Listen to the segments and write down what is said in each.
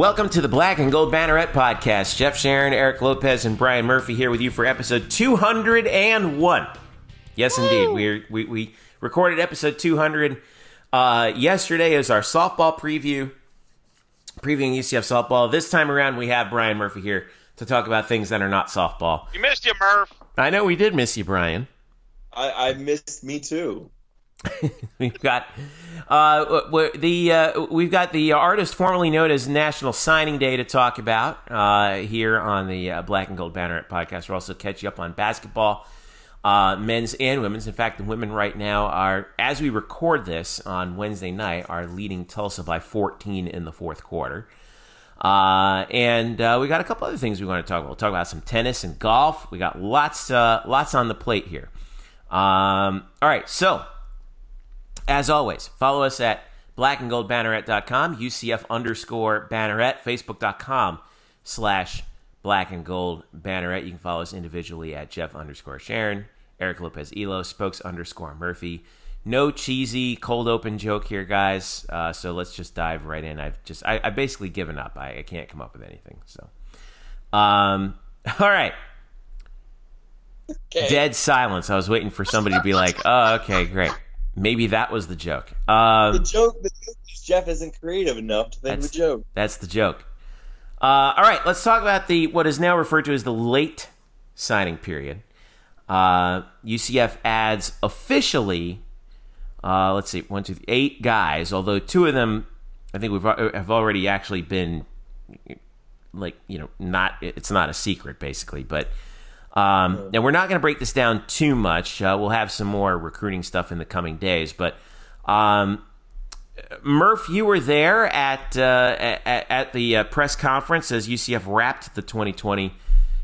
Welcome to the Black and Gold Banneret podcast. Jeff Sharon, Eric Lopez, and Brian Murphy here with you for episode 201. Yes, indeed. we we, we recorded episode 200 uh, yesterday as our softball preview, previewing UCF softball. This time around, we have Brian Murphy here to talk about things that are not softball. You missed you, Murph. I know we did miss you, Brian. I, I missed me too. we've got uh, the uh, we've got the artist formerly known as National Signing Day to talk about uh, here on the uh, Black and Gold Banneret podcast. We'll also catch you up on basketball, uh, men's and women's. In fact, the women right now are, as we record this on Wednesday night, are leading Tulsa by 14 in the fourth quarter. Uh, and we got a couple other things we want to talk about. We'll talk about some tennis and golf. We got lots lots on the plate here. Um, all right, so as always, follow us at blackandgoldbanneret.com, UCF underscore banneret, facebook.com slash black and gold banneret. You can follow us individually at Jeff underscore Sharon, Eric Lopez Elo, Spokes underscore Murphy. No cheesy cold open joke here, guys. Uh, so let's just dive right in. I've just I, have basically given up. I, I, can't come up with anything. So, um, all right. Okay. Dead silence. I was waiting for somebody to be like, "Oh, okay, great." Maybe that was the joke. Um, the joke, the joke is Jeff isn't creative enough to think of a joke. That's the joke. Uh, all right, let's talk about the what is now referred to as the late signing period. Uh, UCF adds officially, uh, let's see, one, two, three, eight guys. Although two of them, I think we've have already actually been, like you know, not it's not a secret basically, but um, and we're not going to break this down too much. Uh, we'll have some more recruiting stuff in the coming days. But um, Murph, you were there at uh, at, at, the uh, press conference as UCF wrapped the 2020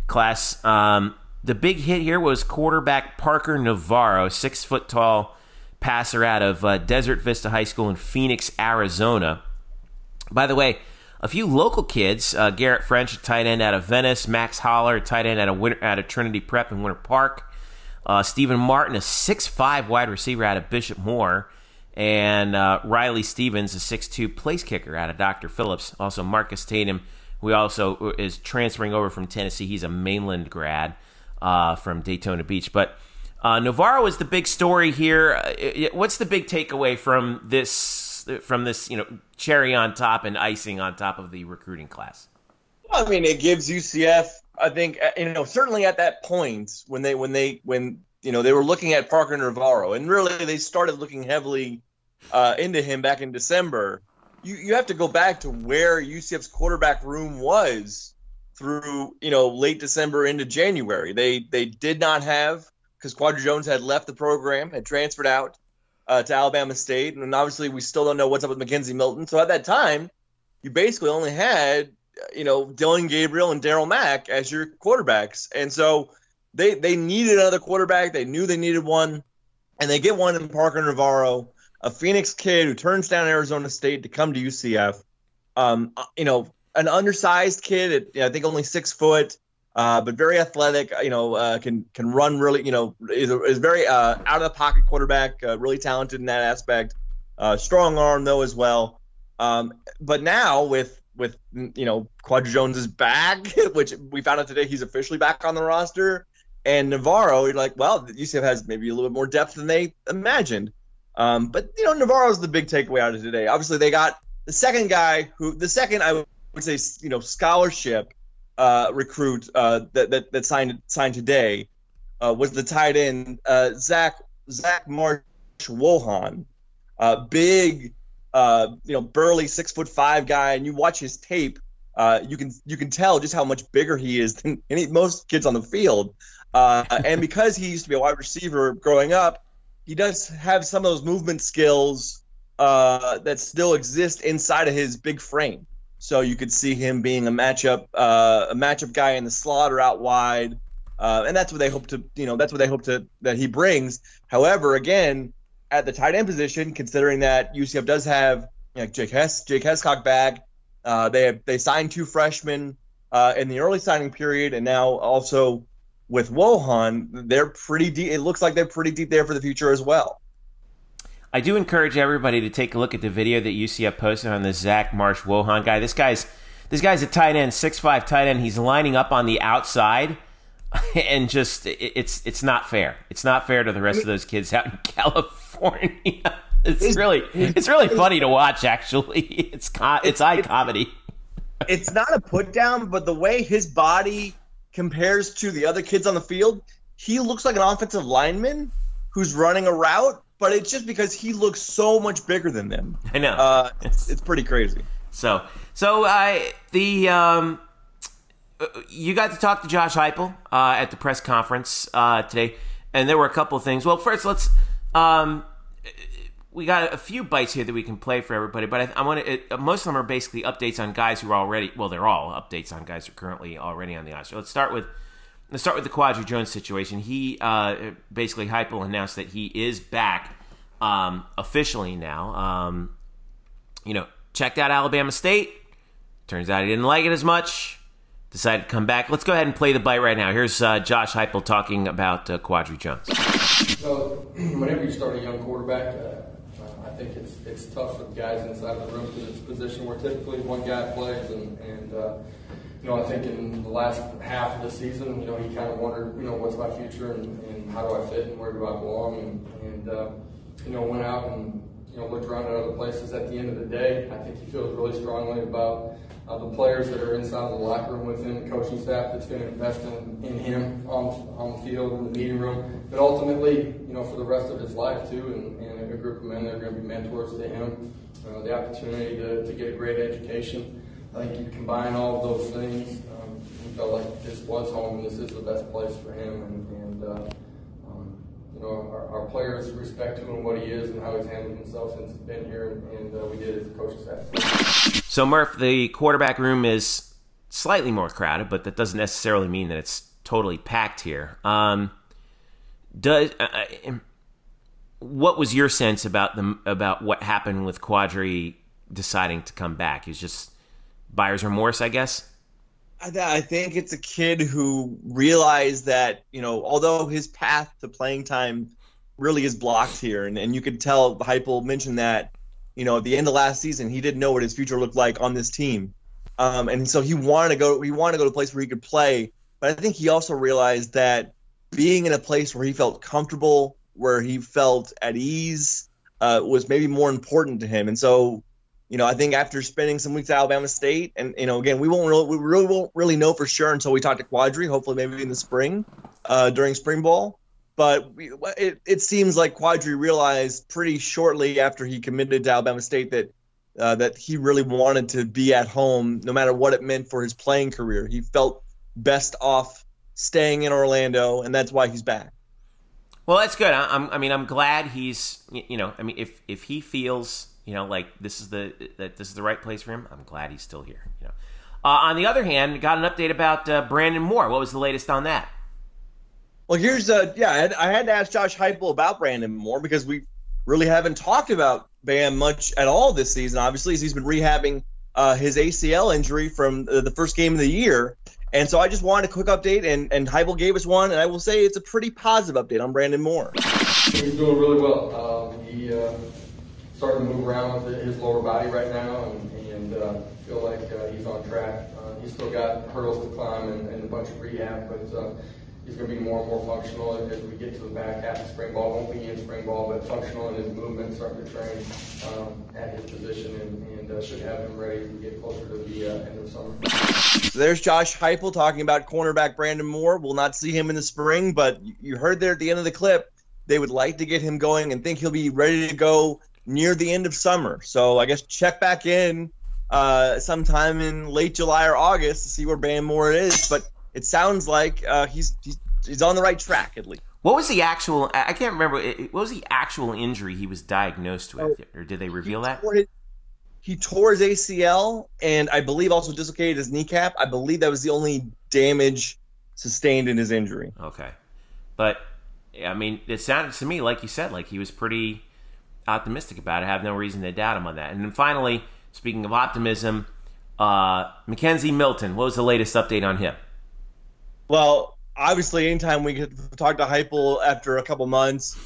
class. Um, the big hit here was quarterback Parker Navarro, six foot tall passer out of uh, Desert Vista High School in Phoenix, Arizona. By the way, a few local kids, uh, Garrett French, tight end out of Venice, Max Holler, tight end out of, Winter, out of Trinity Prep in Winter Park, uh, Stephen Martin, a six-five wide receiver out of Bishop Moore, and uh, Riley Stevens, a six-two place kicker out of Dr. Phillips. Also, Marcus Tatum, who also uh, is transferring over from Tennessee. He's a mainland grad uh, from Daytona Beach. But uh, Navarro is the big story here. What's the big takeaway from this from this, you know, cherry on top and icing on top of the recruiting class? Well, I mean, it gives UCF. I think uh, you know certainly at that point when they when they when you know they were looking at Parker Navarro and really they started looking heavily uh, into him back in December. You you have to go back to where UCF's quarterback room was through you know late December into January. They they did not have because Quadry Jones had left the program, had transferred out uh, to Alabama State, and obviously we still don't know what's up with McKenzie Milton. So at that time, you basically only had you know Dillon Gabriel and Darriel Mack as your quarterbacks, and so they they needed another quarterback. They knew they needed one, and they get one in Parker Navarro, a Phoenix kid who turns down Arizona State to come to UCF. Um, you know, an undersized kid at you know, I think only six foot uh, but very athletic. You know, uh, can can run really. You know, is, is very uh, out of the pocket quarterback. Uh, really talented in that aspect. Uh, strong arm though as well. Um, but now with with you know Quadry Jones is back, which we found out today he's officially back on the roster. And Navarro, you're like, well, UCF has maybe a little bit more depth than they imagined. Um, but you know, Navarro's the big takeaway out of today. Obviously, they got the second guy who the second I would say you know scholarship uh, recruit uh, that, that that signed signed today uh, was the tight end uh, Zach Zach Marsh Wohan, uh, big, uh, you know, burly six foot five guy, and you watch his tape, you can you can tell just how much bigger he is than any most kids on the field. And because he used to be a wide receiver growing up, he does have some of those movement skills that still exist inside of his big frame. So you could see him being a matchup uh, a matchup guy in the slot or out wide, uh, and that's what they hope to you know that's what they hope to that he brings. However, again, at the tight end position, considering that UCF does have you know, Jake Hess Jake Hescock back, uh, they have, they signed two freshmen uh, in the early signing period, and now also with Wohan, they're pretty deep. It looks like they're pretty deep there for the future as well. I do encourage everybody to take a look at the video that UCF posted on the Zach Marsh Wohan guy. This guy's this guy's a tight end, six five tight end. He's lining up on the outside, and just it, it's it's not fair. It's not fair to the rest of those kids out in California. It's really it's really funny to watch. Actually, it's co- it's eye comedy. It's not a put down, but the way his body compares to the other kids on the field, he looks like an offensive lineman who's running a route. But it's just because he looks so much bigger than them. I know. Uh, it's, it's pretty crazy. So, so I the um, you got to talk to Josh Heupel uh, at the press conference uh, today, and there were a couple of things. Well, first, let's. Um, we got a few bites here that we can play for everybody, but I, I want to. Most of them are basically updates on guys who are already. Well, they're all updates on guys who are currently already on the ice. So Let's start with. Let's start with the Quadry Jones situation. He uh, basically Heupel announced that he is back um, officially now. Um, you know, checked out Alabama State. Turns out he didn't like it as much. Decided to come back. Let's go ahead and play the bite right now. Here's uh, Josh Heupel talking about uh, Quadry Jones. So, whenever you start a young quarterback, uh, I think it's it's tough for the guys inside of the room because it's a position where typically one guy plays, and, and uh, you know I think in the last half of the season, you know he kind of wondered, you know, what's my future and, and how do I fit and where do I belong, and, and uh, you know went out and you know, looked around at other places. At the end of the day, I think he feels really strongly about uh, the players that are inside the locker room with him, the coaching staff that's going to invest in, in him on, on the field, in the meeting room, but ultimately, you know, for the rest of his life too, and, and a group of men that are going to be mentors to him, uh, the opportunity to, to get a great education. I think you combine all of those things. Um, he felt like this was home, this is the best place for him, and, and uh, you know, our, our, players respect him and what he is and how he's handled himself since he's been here, and, and uh, we did as a coaching staff. So, Murph, the quarterback room is slightly more crowded, but that doesn't necessarily mean that it's totally packed here. Um, does uh, uh what was your sense about the about what happened with Quadry deciding to come back? He's just buyer's remorse, I guess. I think it's a kid who realized that, you know, although his path to playing time really is blocked here, and, and you could tell Heupel mentioned that, you know, at the end of last season, he didn't know what his future looked like on this team. Um, and so he wanted to go he wanted to go to a place where he could play. But I think he also realized that being in a place where he felt comfortable, where he felt at ease, uh, was maybe more important to him. And so you know, I think after spending some weeks at Alabama State, and you know, again, we won't really, we really won't really know for sure until we talk to Quadry. Hopefully, maybe in the spring, uh, during spring ball. But we, it, it seems like Quadry realized pretty shortly after he committed to Alabama State that uh, that he really wanted to be at home, no matter what it meant for his playing career. He felt best off staying in Orlando, and that's why he's back. Well, that's good. I, am I mean, I'm glad he's. You know, I mean, if if he feels you know, like this is the that this is the right place for him. I'm glad he's still here. You know. Uh, on the other hand, got an update about uh, Brandon Moore. What was the latest on that? Well, here's uh yeah, I had, I had to ask Josh Heupel about Brandon Moore because we really haven't talked about Bam much at all this season. Obviously, as he's been rehabbing uh, his ACL injury from the first game of the year. And so I just wanted a quick update, and, and Heupel gave us one, and I will say it's a pretty positive update on Brandon Moore. He's doing really well. Um, he uh, starting to move around with his lower body right now, and, and uh, feel like uh, he's on track. Uh, he's still got hurdles to climb and, and a bunch of rehab, but uh, he's going to be more and more functional as we get to the back half of spring ball. Won't be in spring ball, but functional in his movement, starting to train um, at his position, and, and uh, should have him ready we get closer to the uh, end of summer. There's Josh Heupel talking about cornerback Brandon Moore. We'll not see him in the spring, but you heard there at the end of the clip they would like to get him going and think he'll be ready to go near the end of summer. So I guess check back in uh, sometime in late July or August to see where Bam Moore is. But it sounds like uh, he's, he's he's on the right track at least. What was the actual? I can't remember. What was the actual injury he was diagnosed with, or did they reveal he that? Tore his, he tore his ACL and I believe also dislocated his kneecap. I believe that was the only damage sustained in his injury. Okay, but I mean, it sounded to me like you said, like he was pretty optimistic about it. I have no reason to doubt him on that. And then finally, speaking of optimism, uh, McKenzie Milton. What was the latest update on him? Well, obviously, anytime we to talk to Heupel after a couple months,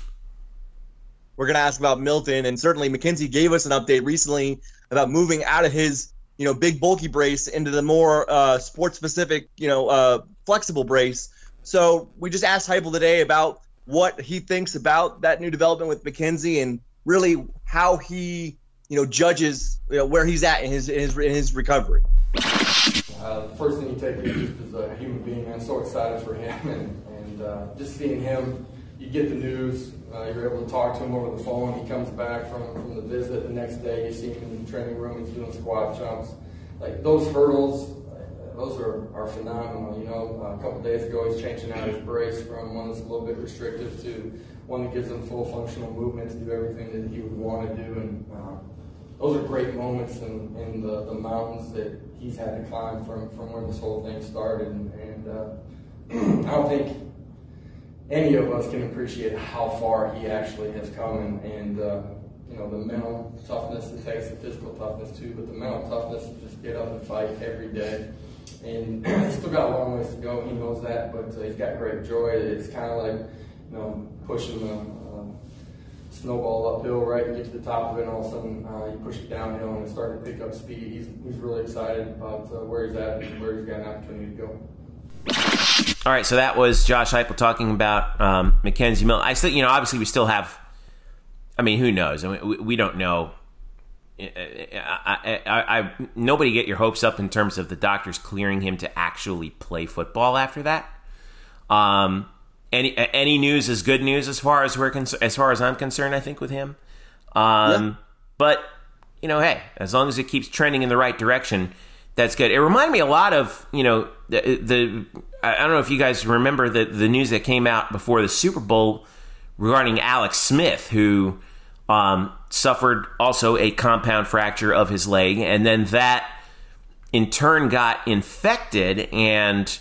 we're going to ask about Milton. And certainly, McKenzie gave us an update recently about moving out of his you know big bulky brace into the more uh, sports specific you know uh, flexible brace. So we just asked Heupel today about what he thinks about that new development with McKenzie and really how he you know judges you know, where he's at in his in his, in his recovery. Uh, the first thing you take is just as a human being, I'm so excited for him, and, and uh, just seeing him. You get the news, uh, you're able to talk to him over the phone. He comes back from, from the visit the next day. You see him in the training room. He's doing squat jumps. Like those hurdles, those are, are phenomenal. You know, a couple days ago he's changing out his brace from one that's a little bit restrictive to one that gives him full functional movement to do everything that he would want to do. And uh, those are great moments in, in the, the mountains that he's had to climb from, from where this whole thing started. And, and uh, I don't think any of us can appreciate how far he actually has come and, and uh, you know, the mental toughness it takes, the physical toughness too, but the mental toughness to just get up and fight every day. And he's still got a long ways to go. He knows that, but uh, he's got great joy. It's kind of like, you know, pushing the uh, snowball uphill, right? You get to the top of it, and all of a sudden uh, you push it downhill, and it's starting to pick up speed. He's, he's really excited about uh, where he's at and where he's got an opportunity to go. All right, so that was Josh Heupel talking about um, McKenzie Milton. I still, you know, obviously we still have. I mean, who knows? I mean, we, we don't know. I, I, I, nobody get your hopes up in terms of the doctors clearing him to actually play football after that. Um, any any news is good news as far as we're con- as far as I'm concerned. I think with him, um, yeah. but you know, hey, as long as it keeps trending in the right direction, that's good. It reminded me a lot of you know the, the I don't know if you guys remember the the news that came out before the Super Bowl regarding Alex Smith, who um, suffered also a compound fracture of his leg, and then that in turn got infected, and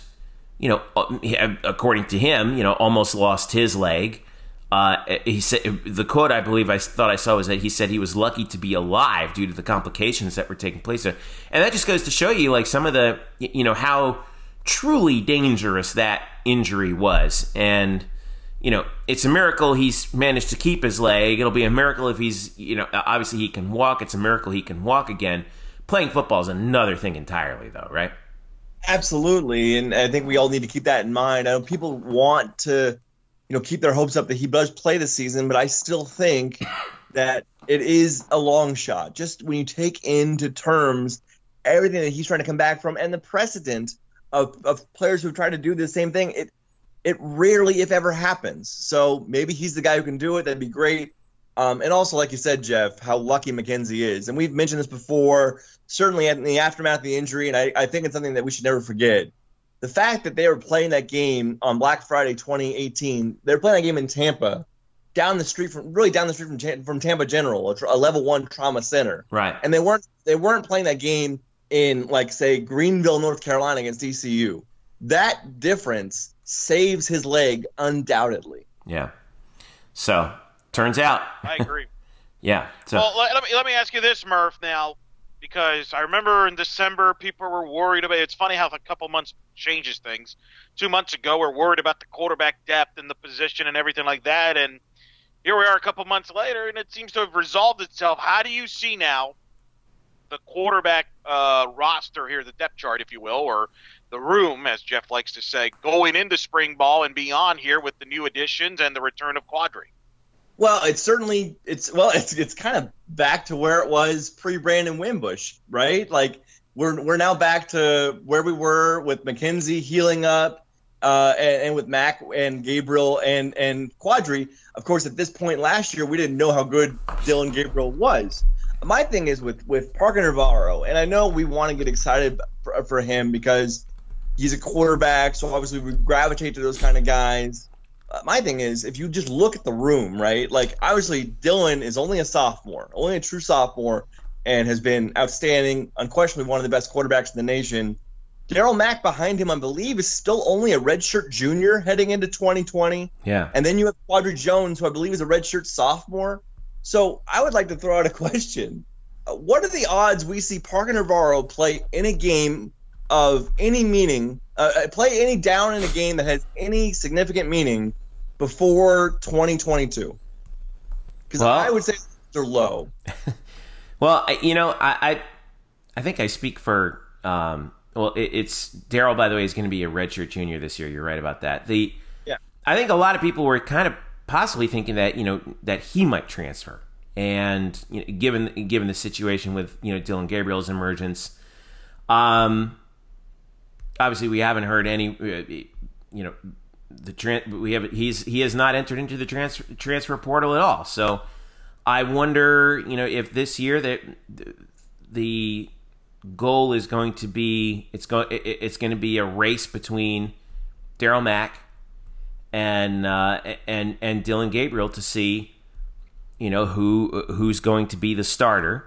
you know, uh, according to him, you know, almost lost his leg. Uh, he said the quote I believe I thought I saw was that he said he was lucky to be alive due to the complications that were taking place there, and that just goes to show you like some of the you know how truly dangerous that injury was, and you know it's a miracle he's managed to keep his leg. It'll be a miracle if he's you know obviously he can walk. It's a miracle he can walk again. Playing football is another thing entirely, though, right? Absolutely, and I think we all need to keep that in mind. I know people want to you know, keep their hopes up that he does play this season, but I still think that it is a long shot. Just when you take into terms everything that he's trying to come back from and the precedent of, of players who've tried to do the same thing, it it rarely, if ever, happens. So maybe he's the guy who can do it. That'd be great. Um, and also, like you said, Jeff, how lucky McKenzie is. And we've mentioned this before, certainly in the aftermath of the injury, and I, I think it's something that we should never forget the fact that they were playing that game on Black Friday 2018, they were playing that game in Tampa, down the street from really down the street from from Tampa General, a, a level one trauma center. Right. And they weren't they weren't playing that game in like say Greenville, North Carolina against ECU. That difference saves his leg undoubtedly. Yeah. So turns out. I agree. yeah. So. Well, let me let me ask you this, Murph. Now, because I remember in December people were worried about. It's funny how a couple months changes things. Two months ago, we're worried about the quarterback depth and the position and everything like that, and here we are a couple months later, and it seems to have resolved itself. How do you see now the quarterback uh, roster here, the depth chart, if you will, or the room, as Jeff likes to say, going into spring ball and beyond here with the new additions and the return of Quadry? Well, it's certainly it's well, it's it's kind of back to where it was pre Brandon Wimbush, right? Like we're we're now back to where we were with McKenzie healing up, uh, and, and, with Mack and Gabriel and and Quadry. Of course, at this point last year, we didn't know how good Dillon Gabriel was. My thing is with with Parker Navarro, and I know we want to get excited for, for him because he's a quarterback, so obviously we gravitate to those kind of guys. Uh, my thing is, if you just look at the room, right? Like, obviously, Dillon is only a sophomore, only a true sophomore, and has been outstanding, unquestionably one of the best quarterbacks in the nation. Darriel Mack behind him, I believe, is still only a redshirt junior heading into 2020. Yeah. And then you have Quadry Jones, who I believe is a redshirt sophomore. So I would like to throw out a question. Uh, what are the odds we see Parker Navarro play in a game of any meaning, uh, uh play any down in a game that has any significant meaning before 2022? Because well, I would say they're low. well, you know, I, I think I speak for. Um, well, it, it's Darriel. By the way, is going to be a redshirt junior this year. You're right about that. The Yeah. I think a lot of people were kind of possibly thinking that you know that he might transfer, and you know, given given the situation with you know Dillon Gabriel's emergence, um, obviously we haven't heard any, uh, you know, the tran- we have he's he has not entered into the transfer transfer portal at all. So I wonder, you know, if this year that the goal is going to be it's going it's going to be a race between Darriel Mack and uh, and and Dillon Gabriel to see, you know, who who's going to be the starter.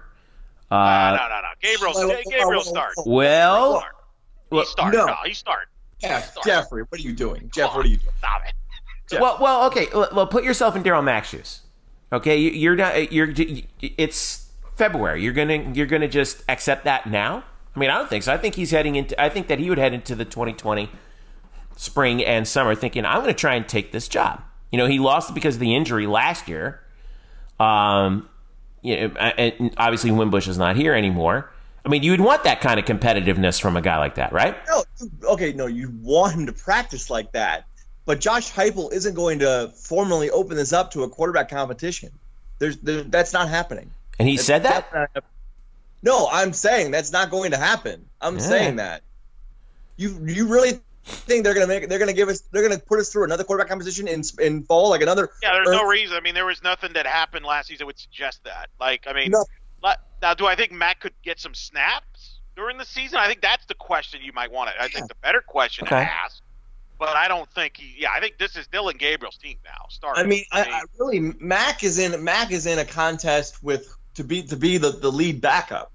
no, Uh, no, no, no. Gabriel, Wait, wait, Gabriel wait, wait, start. wait. well, Start. well, He start. no. No, he start. Jeff, Jeffrey, what are you doing? Jeff, Come what are you doing? Stop it. Yeah. Well, well, okay. Well, well, put yourself in Darriel Mack's shoes. Okay, You- you're not. You're. It's February. You're gonna. You're gonna just accept that now. I mean, I don't think so. I think he's heading into. I think that he would head into the 2020 spring and summer thinking, I'm going to try and take this job. You know, he lost it because of the injury last year. Um, you know, and obviously Wimbush is not here anymore. I mean, you'd want that kind of competitiveness from a guy like that, right? No, okay, no, you want him to practice like that, but Josh Heupel isn't going to formally open this up to a quarterback competition. There's, there, that's not happening. And he said that. That's not hap- No, I'm saying that's not going to happen. I'm Yeah. saying that. You you really think they're gonna make they're gonna give us they're gonna put us through another quarterback competition in in fall like another Yeah, there's or- no reason. I mean, there was nothing that happened last season would suggest that. Like, I mean, No. Now, do I think Matt could get some snaps during the season? I think that's the question you might want to. I think the better question Okay. to ask. But I don't think he. Yeah, I think this is Dillon Gabriel's team now. Start. I mean, I, I really Mack is in Mack is in a contest with to be to be the, the lead backup,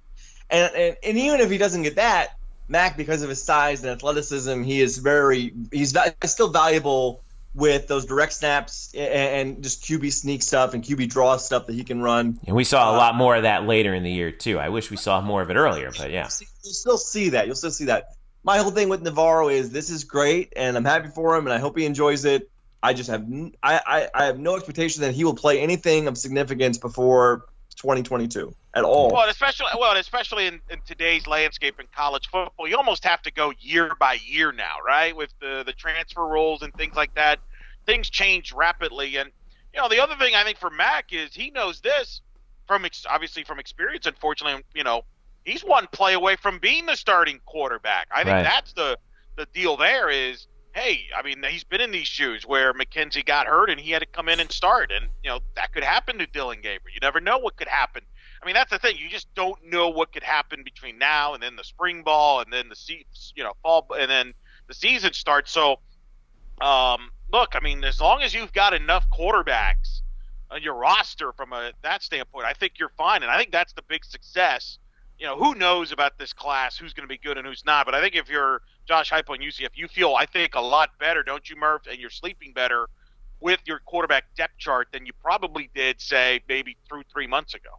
and, and and even if he doesn't get that, Mack because of his size and athleticism, he is very he's va- still valuable with those direct snaps and, just QB sneak stuff and QB draw stuff that he can run. And we saw a lot uh, more of that later in the year too. I wish we saw more of it earlier, but yeah. You'll still see that. You'll still see that. My whole thing with Navarro is this is great, and I'm happy for him, and I hope he enjoys it. I just have I I have no expectation that he will play anything of significance before 2022 at all. Well, especially well, especially in, in today's landscape in college football, you almost have to go year by year now, right? With the the transfer rules and things like that, things change rapidly. And you know, the other thing I think for Mack is he knows this from ex- obviously from experience. Unfortunately, you know, he's one play away from being the starting quarterback. I think Right. that's the the deal. There is. Hey, I mean, he's been in these shoes where McKenzie got hurt and he had to come in and start, and you know that could happen to Dillon Gabriel. You never know what could happen. I mean, that's the thing. You just don't know what could happen between now and then the spring ball and then the se- you know fall and then the season starts. So, um, look, I mean, as long as you've got enough quarterbacks on your roster from a that standpoint, I think you're fine. And I think that's the big success. You know, who knows about this class? Who's going to be good and who's not? But I think if you're Josh Heupel and UCF, you feel I think a lot better, don't you, Murph? And you're sleeping better with your quarterback depth chart than you probably did, say, maybe through three months ago.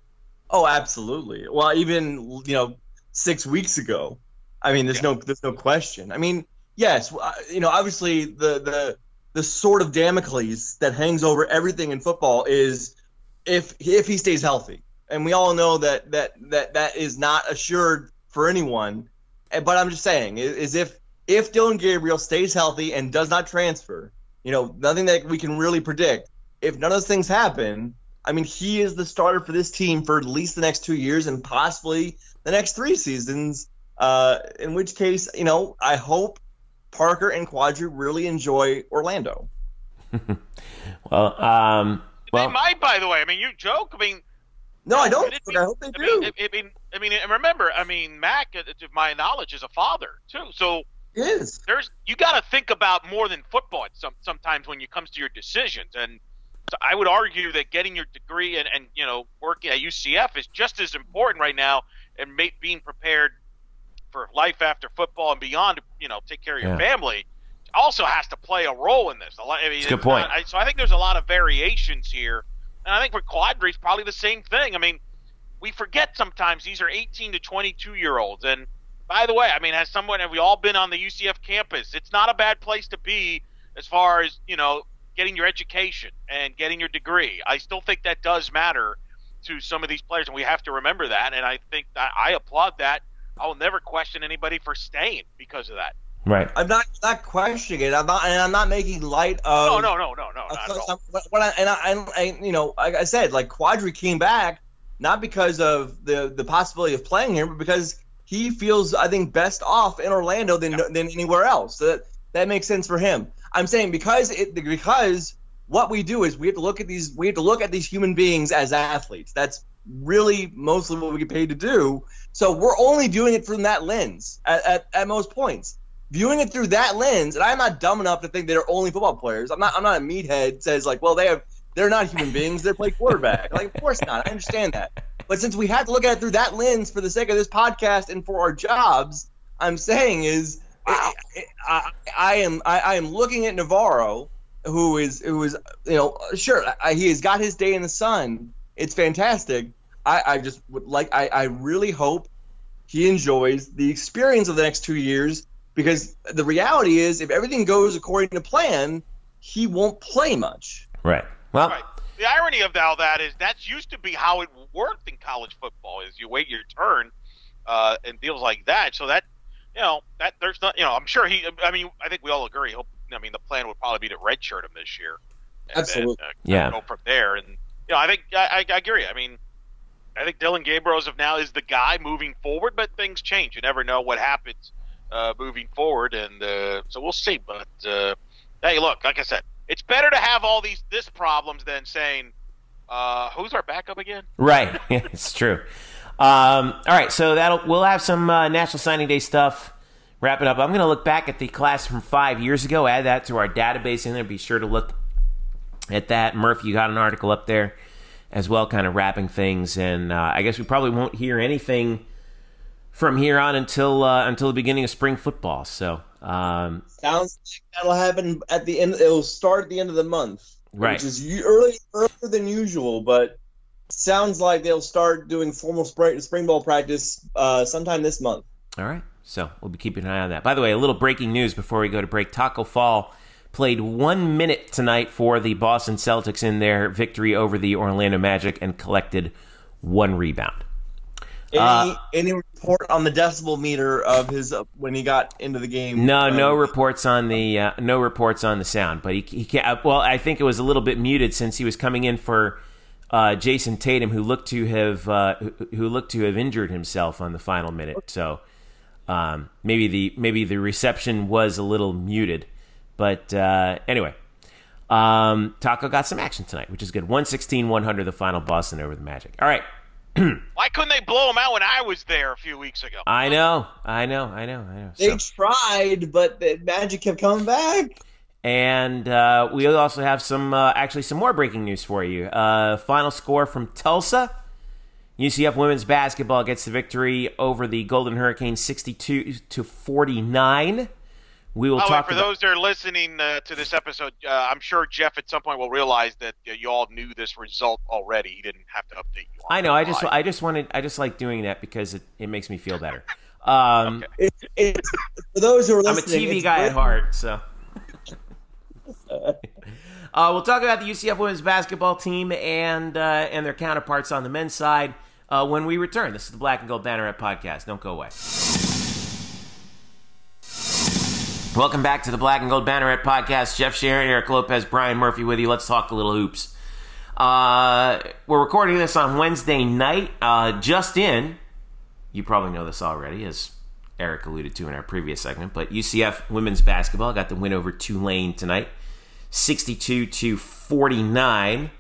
Oh, absolutely. Well, even you know six weeks ago. I mean, there's no there's no question. I mean, yes, uh, you know, obviously the the the sword of Damocles that hangs over everything in football is if if he stays healthy, and we all know that that that that is not assured for anyone. But I'm just saying, i- is if if Dillon Gabriel stays healthy and does not transfer, you know, nothing that we can really predict. If none of those things happen, I mean, he is the starter for this team for at least the next two years and possibly the next three seasons. Uh, in which case, you know, I hope Parker and Quadry really enjoy Orlando. Well, um, well, they might, by the way. I mean, you joke. I mean, No, I don't. Could But I hope they I do. mean, I, I mean, I mean, and remember, I mean, Mack, uh, to my knowledge, is a father too. So It is. there's you got to think about more than football some, sometimes when it comes to your decisions. And so I would argue that getting your degree and, and you know working at UCF is just as important right now, and ma- being prepared for life after football and beyond. to, You know, take care of your Yeah. family. Also has to play a role in this. A lot, I mean, It's a good it's not- point. I, so I think there's a lot of variations here, and I think for Quadry, it's probably the same thing. I mean, we forget sometimes these are 18 to 22 year olds. And by the way, I mean, as someone, have we all been on the UCF campus? It's not a bad place to be as far as, you know, getting your education and getting your degree. I still think that does matter to some of these players, and we have to remember that. And I think I applaud that I'll never question anybody for staying because of that. Right. I'm not not questioning it. I'm not, and I'm not making light of. No, no, no, no, no, not at all. What, what I, and I, I, you know, like I said, like Quadry came back not because of the the possibility of playing here, but because he feels, I think, best off in Orlando than Yeah. than anywhere else. So that that makes sense for him. I'm saying because it because what we do is we have to look at these we have to look at these human beings as athletes. That's really mostly what we get paid to do. So we're only doing it from that lens at, at, at most points. Viewing it through that lens, and I'm not dumb enough to think they're only football players. I'm not. I'm not a meathead says like, well, they have. They're not human beings. They play quarterback. Like, of course not. I understand that. But since we have to look at it through that lens for the sake of this podcast and for our jobs, I'm saying is I, I, I am I, I am looking at Navarro, who is who is you know sure I, he has got his day in the sun. It's fantastic. I, I just would like I, I really hope he enjoys the experience of the next two years because the reality is if everything goes according to plan, he won't play much. Right. Well, Right. The irony of all that is that's used to be how it worked in college football. Is you wait your turn, uh, and deals like that. So that, you know, that there's not, you know, I'm sure he. I mean, I think we all agree. He'll, I mean, the plan would probably be to redshirt him this year. Absolutely. Then, uh, Yeah. Go from there, and you know, I think I, I, I agree. I mean, I think Dillon Gabriel as of now is the guy moving forward, but things change. You never know what happens uh, moving forward, and uh, so we'll see. But uh, hey, look, like I said, it's better to have all these this problems than saying, uh, "Who's our backup again?" Right. it's true. Um, all right, so that'll we'll have some uh, National Signing Day stuff. Wrap it up. I'm going to look back at the class from five years ago. Add that to our database in there. Be sure to look at that. Murph, you got an article up there as well, kind of wrapping things. And uh, I guess we probably won't hear anything from here on until uh, until the beginning of spring football. So um, Sounds like that'll happen at the end. It'll start at the end of the month, Right. Which is early, earlier than usual, but sounds like they'll start doing formal spring spring ball practice uh, sometime this month. All right. So we'll be keeping an eye on that. By the way, a little breaking news before we go to break. Taco Fall played one minute tonight for the Boston Celtics in their victory over the Orlando Magic and collected one rebound. Any Uh, any report on the decibel meter of his uh, when he got into the game? No, no Um, reports on the uh, no reports on the sound, but he, he can't. uh, Well, I think it was a little bit muted since he was coming in for uh, Jayson Tatum, who looked to have uh, who, who looked to have injured himself on the final minute. So um, maybe the maybe the reception was a little muted, but uh, anyway. Um, Taco got some action tonight, which is good. 116 100, the final Boston over the Magic. All right. Why couldn't they blow him out when I was there a few weeks ago? I know, I know, I know, I know. They So- tried, but the Magic kept coming back. And uh, we also have some, uh, actually, some more breaking news for you. Uh, final score from Tulsa: UCF women's basketball gets the victory over the Golden Hurricanes, sixty-two to forty-nine. We will By the way, talk for about. those that are listening uh, to this episode, uh, I'm sure Jeff at some point will realize that uh, you all knew this result already. He didn't have to update you. On I know. I just. I just wanted, I just like doing that because it, it makes me feel better. Um, It, it, for those who are I'm a TV it's guy at heart, so. Uh, we'll talk about the UCF women's basketball team and uh, and their counterparts on the men's side uh, when we return. This is the Black and Gold Banneret podcast. Don't go away. Welcome back to the Black and Gold Banneret podcast. Jeff Sharon, Eric Lopez, Brian Murphy with you. Let's talk a little hoops. Uh, we're recording this on Wednesday night. Uh, just in, you probably know this already, as Eric alluded to in our previous segment, but UCF women's basketball got the win over Tulane tonight, 62 to 49.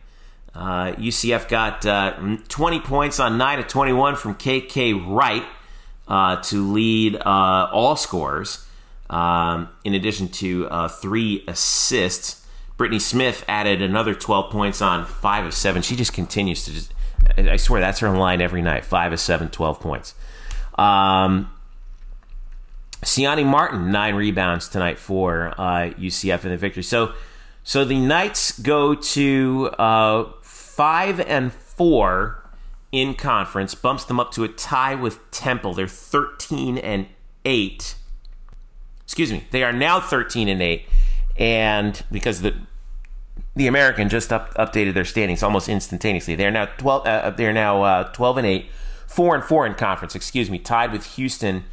Uh, UCF got uh, 20 points on 9 of 21 from KK Wright uh, to lead uh, all scorers, um, in addition to uh, three assists. Brittany Smith added another 12 points on 5 of 7. She just continues to just, I swear that's her line every night 5 of 7, 12 points. Um, Siani Martin nine rebounds tonight for uh, UCF in the victory. So, so the Knights go to uh, five and four in conference, bumps them up to a tie with Temple. They're thirteen and eight. Excuse me, they are now thirteen and eight, and because the the American just up, updated their standings almost instantaneously. They are now twelve. Uh, they are now uh, twelve and eight. four and four in conference. Excuse me, tied with Houston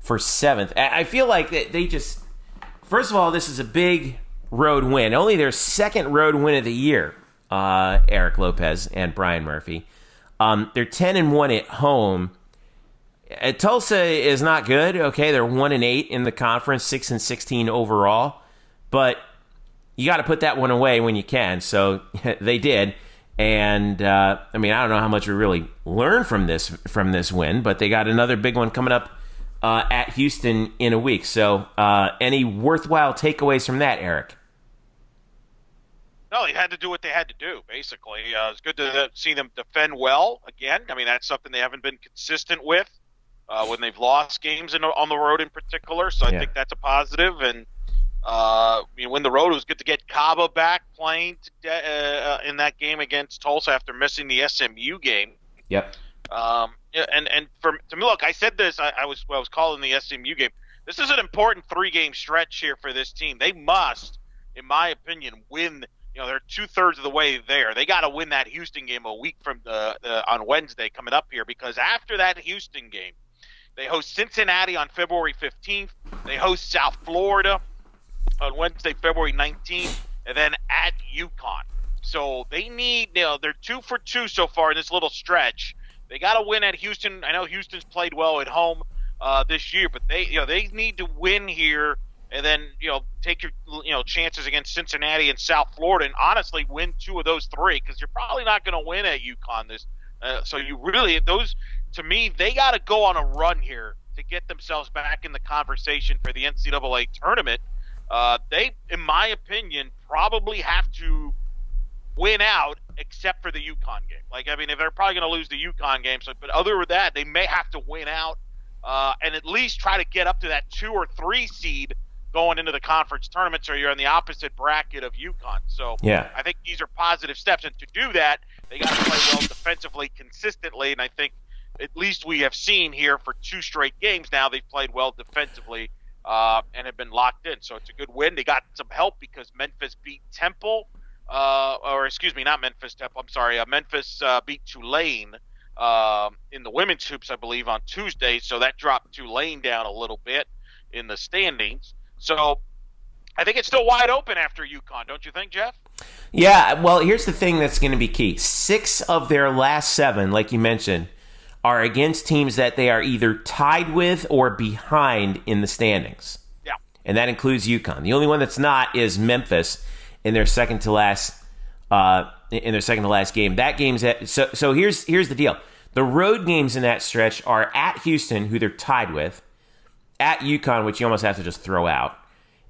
for seventh. I feel like they just. First of all, this is a big road win. Only their second road win of the year. Uh, Eric Lopez and Brian Murphy. Um, they're ten and one at home. Uh, Tulsa is not good. Okay, they're one and eight in the conference, six and sixteen overall. But you got to put that one away when you can. So they did. And uh, I mean, I don't know how much we really learned from this from this win, but they got another big one coming up uh, at Houston in a week. So, uh, any worthwhile takeaways from that, Eric? No, they had to do what they had to do. Basically, uh, it's good to see them defend well again. I mean, that's something they haven't been consistent with uh, when they've lost games in, on the road, in particular. So I yeah. think that's a positive. And uh, you know, when the road, it was good to get Kaba back playing today, uh, in that game against Tulsa after missing the SMU game. Yep. Um, and and for to me, look, I said this. I, I was I was calling the SMU game. This is an important three game stretch here for this team. They must, in my opinion, win. You know, they're two thirds of the way there. They got to win that Houston game a week from the, the on Wednesday coming up here because after that Houston game, they host Cincinnati on February 15th. They host South Florida on Wednesday, February 19th, and then at UConn. So they need, you know, they're two for two so far in this little stretch. They got to win at Houston. I know Houston's played well at home uh, this year, but they, you know, they need to win here and then, you know, take your, you know, chances against Cincinnati and South Florida, and honestly win two of those three because you're probably not going to win at UConn this. Uh, so you really those to me they got to go on a run here to get themselves back in the conversation for the NCAA tournament uh, they, in my opinion, probably have to win out except for the UConn game. Like, I mean, if they're probably going to lose the UConn game, so but other than that, they may have to win out uh, and at least try to get up to that two or three seed going into the conference tournament, so you're in the opposite bracket of UConn. So yeah. I think these are positive steps, and to do that, they got to play well defensively consistently, and I think at least we have seen here for two straight games now they've played well defensively uh, and have been locked in. So it's a good win. They got some help because Memphis beat Temple, uh, or excuse me, not Memphis Temple. I'm sorry, uh, Memphis uh, beat Tulane um, in the women's hoops, I believe, on Tuesday. So that dropped Tulane down a little bit in the standings. So I think it's still wide open after UConn, don't you think, Jeff? Yeah. Well, here's the thing that's going to be key: six of their last seven, like you mentioned are against teams that they are either tied with or behind in the standings. Yeah. And that includes UConn. The only one that's not is Memphis in their second to last uh, in their second to last game. That game's at so so here's here's the deal. The road games in that stretch are at Houston, who they're tied with, at UConn, which you almost have to just throw out,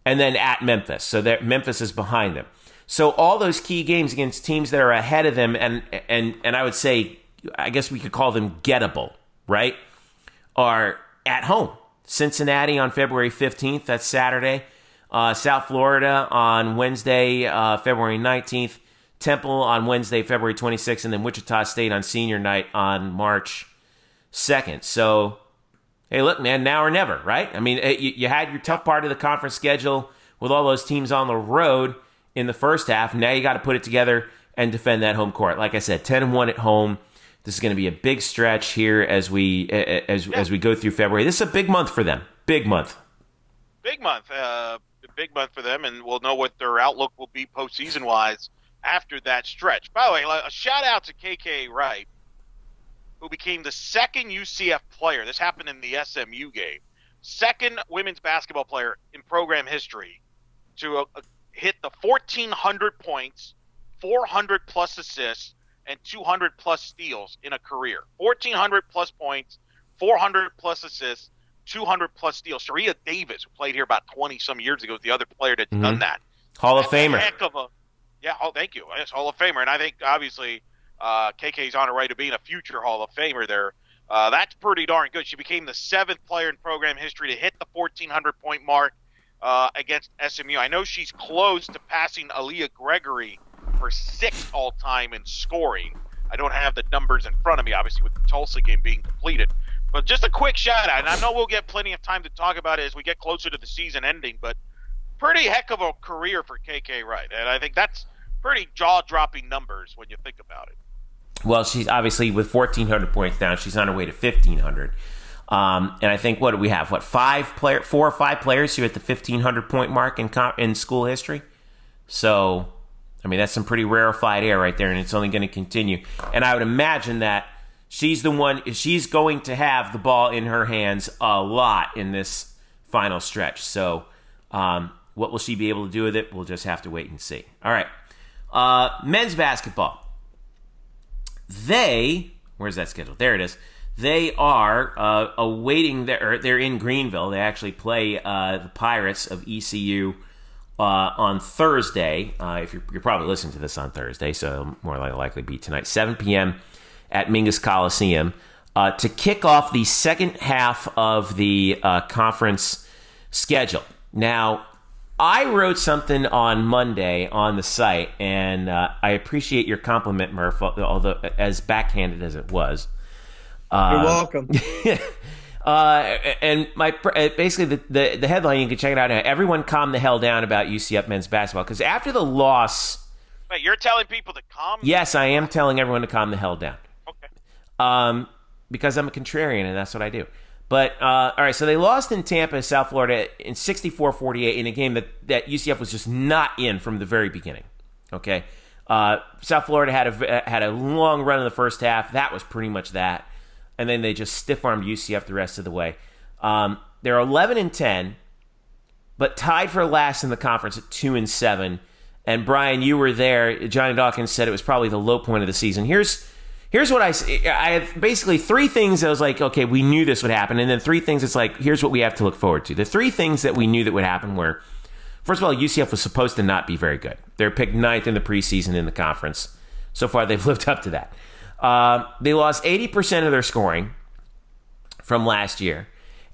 and then at Memphis. So that Memphis is behind them. So all those key games against teams that are ahead of them, and and and I would say I guess we could call them gettable, right? Are at home. Cincinnati on February 15th, that's Saturday. Uh, South Florida on Wednesday, uh, February 19th. Temple on Wednesday, February 26th. And then Wichita State on senior night on March 2nd. So, hey, look, man, now or never, right? I mean, you, you had your tough part of the conference schedule with all those teams on the road in the first half. Now you got to put it together and defend that home court. Like I said, 10 and 1 at home. This is going to be a big stretch here as we as yeah. as we go through February. This is a big month for them. Big month. Big month. Uh, big month for them, and we'll know what their outlook will be postseason wise after that stretch. By the way, a shout out to KK Wright, who became the second UCF player. This happened in the SMU game. Second women's basketball player in program history to uh, hit the 1,400 points, 400 plus assists, and 200 plus steals in a career. 1,400 plus points, 400 plus assists, 200 plus steals. Sharia Davis, who played here about 20 some years ago, is the other player that's mm-hmm. done that. Hall of Famer. heck of a, yeah, oh, thank you. Yes, Hall of Famer. And I think, obviously, uh, KK's on her way to being a future Hall of Famer there. Uh, that's pretty darn good. She became the seventh player in program history to hit the 1,400 point mark uh, against SMU. I know she's close to passing Aaliyah Gregory for sixth all time in scoring. I don't have the numbers in front of me, obviously, with the Tulsa game being completed. But just a quick shout out, and I know we'll get plenty of time to talk about it as we get closer to the season ending, but pretty heck of a career for KK Wright. And I think that's pretty jaw dropping numbers when you think about it. well, she's obviously with 1,400 points down. She's on her way to 1,500. Um, and I think what do we have? What five player, four or five players who at the 1,500 point mark in in school history? So, I mean, that's some pretty rarefied air right there, and it's only going to continue. And I would imagine that she's the one. She's going to have the ball in her hands a lot in this final stretch. So, um, what will she be able to do with it? We'll just have to wait and see. All right, uh, men's basketball. They, where's that schedule? There it is. They are uh, awaiting their. They're in Greenville. They actually play uh, the Pirates of ECU uh, on Thursday. Uh, if you're, you're, probably listening to this on Thursday, so more likely be tonight, 7 p.m. at Minges Coliseum uh, to kick off the second half of the uh, conference schedule. Now, I wrote something on Monday on the site, and uh, I appreciate your compliment, Murph, although as backhanded as it was. Uh, You're welcome. uh, and my uh, basically the, the, the headline you can check it out now. Everyone calm the hell down about UCF men's basketball because after the loss. Wait, you're telling people to calm? Yes, I am telling everyone to calm the hell down. Okay. Um, because I'm a contrarian and that's what I do. But uh, all right, so they lost in Tampa, South Florida, in 64-48 in a game that, that UCF was just not in from the very beginning. Okay, uh, South Florida had a had a long run in the first half. That was pretty much that, and then they just stiff armed UCF the rest of the way. Um, they're 11 and 10, but tied for last in the conference at two and seven. And Brian, you were there. Johnny Dawkins said it was probably the low point of the season. Here's here's what I I have basically three things I was like, okay, we knew this would happen, and then three things it's like, here's what we have to look forward to. The three things that we knew that would happen were, first of all, UCF was supposed to not be very good. They're picked ninth in the preseason in the conference. So far, they've lived up to that. Uh, they lost 80% of their scoring from last year,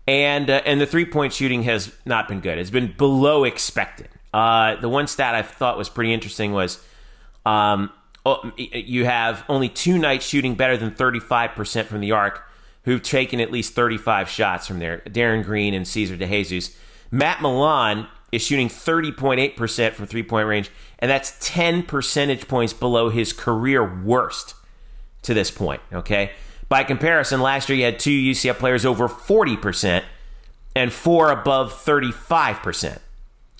and uh, and the three point shooting has not been good. It's been below expected. Uh, the one stat I thought was pretty interesting was um, Oh, you have only two nights shooting better than 35% from the arc who've taken at least 35 shots from there. Darin Green and Cesar DeJesus. Matt Milon is shooting 30.8% from three point range, and that's 10 percentage points below his career worst to this point. Okay. By comparison, last year you had two UCF players over 40% and four above 35%.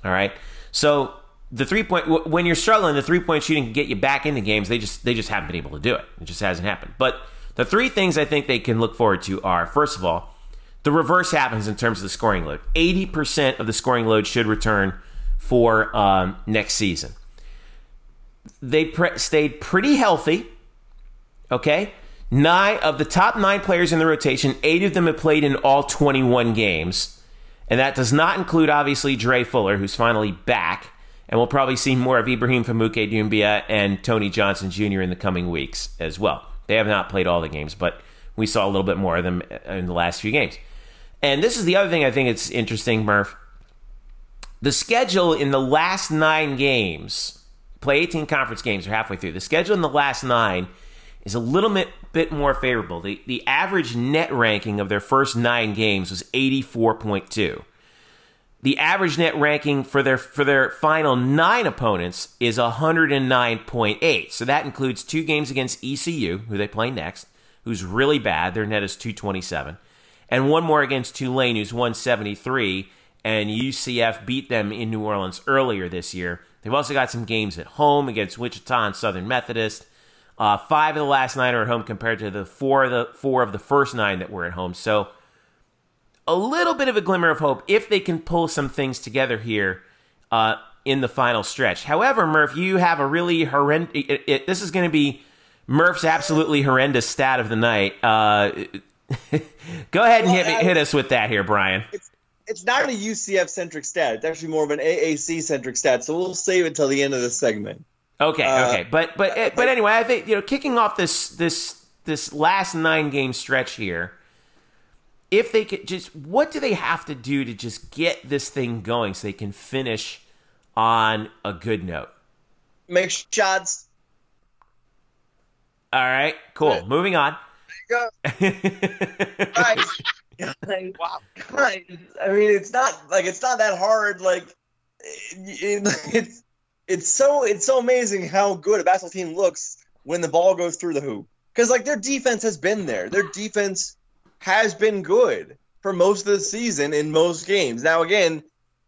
All right. So the three point when you're struggling, the three point shooting can get you back into games. They just they just haven't been able to do it. It just hasn't happened. But the three things I think they can look forward to are first of all, the reverse happens in terms of the scoring load. Eighty percent of the scoring load should return for um, next season. They pre- stayed pretty healthy. Okay, nine of the top nine players in the rotation, eight of them have played in all twenty-one games, and that does not include obviously Dre Fuller, who's finally back and we'll probably see more of Ibrahim Famouke Doumbia and Tony Johnson Jr. in the coming weeks as well. They have not played all the games, but we saw a little bit more of them in the last few games. And this is the other thing I think it's interesting, Murph. The schedule in the last nine games, play 18 conference games, are halfway through. The schedule in the last nine is a little bit, bit more favorable. The, the average net ranking of their first nine games was 84.2. The average net ranking for their for their final nine opponents is 109.8. So that includes two games against ECU, who they play next, who's really bad. Their net is 227, and one more against Tulane, who's 173. And UCF beat them in New Orleans earlier this year. They've also got some games at home against Wichita and Southern Methodist. Uh, five of the last nine are at home compared to the four of the four of the first nine that were at home. So a little bit of a glimmer of hope if they can pull some things together here uh, in the final stretch. However, Murph, you have a really horrendous. This is going to be Murph's absolutely horrendous stat of the night. Uh, go ahead and hit, hit us with that here, Brian. It's, it's not a UCF centric stat. It's actually more of an AAC centric stat. So we'll save it till the end of the segment. Okay, uh, okay, but but but anyway, I think you know, kicking off this this this last nine game stretch here if they could just what do they have to do to just get this thing going so they can finish on a good note? Make shots. All right cool. Moving on. there you go. Right. wow. I mean it's not like it's not that hard like it, it's it's so it's so amazing how good a basketball team looks when the ball goes through the hoop because like their defense has been there. Their defense has been good for most of the season in most games. Now again,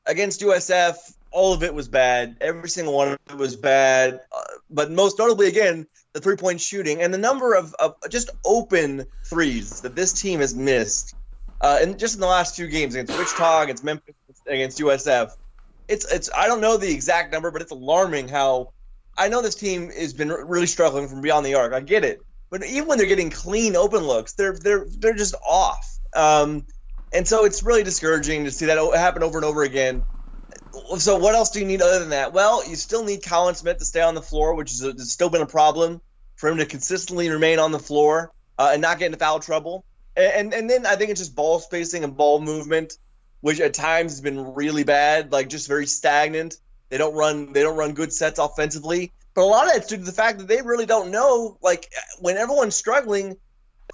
against USF, all of it was bad. Every single one of it was bad. Uh, but most notably, again, the three point shooting and the number of, of just open threes that this team has missed. Uh, and just in the last two games against Wichita, against Memphis, against USF, it's it's I don't know the exact number, but it's alarming how I know this team has been really struggling from beyond the arc. I get it, but even when they're getting clean open looks, they're they're they're just off. Um, and so it's really discouraging to see that happen over and over again. So what else do you need other than that? Well, you still need Collin Smith to stay on the floor, which has still been a problem for him to consistently remain on the floor uh, and not get into foul trouble. And, and then I think it's just ball spacing and ball movement, which at times has been really bad, like just very stagnant. They don't run they don't run good sets offensively. But a lot of that's due to the fact that they really don't know, like when everyone's struggling,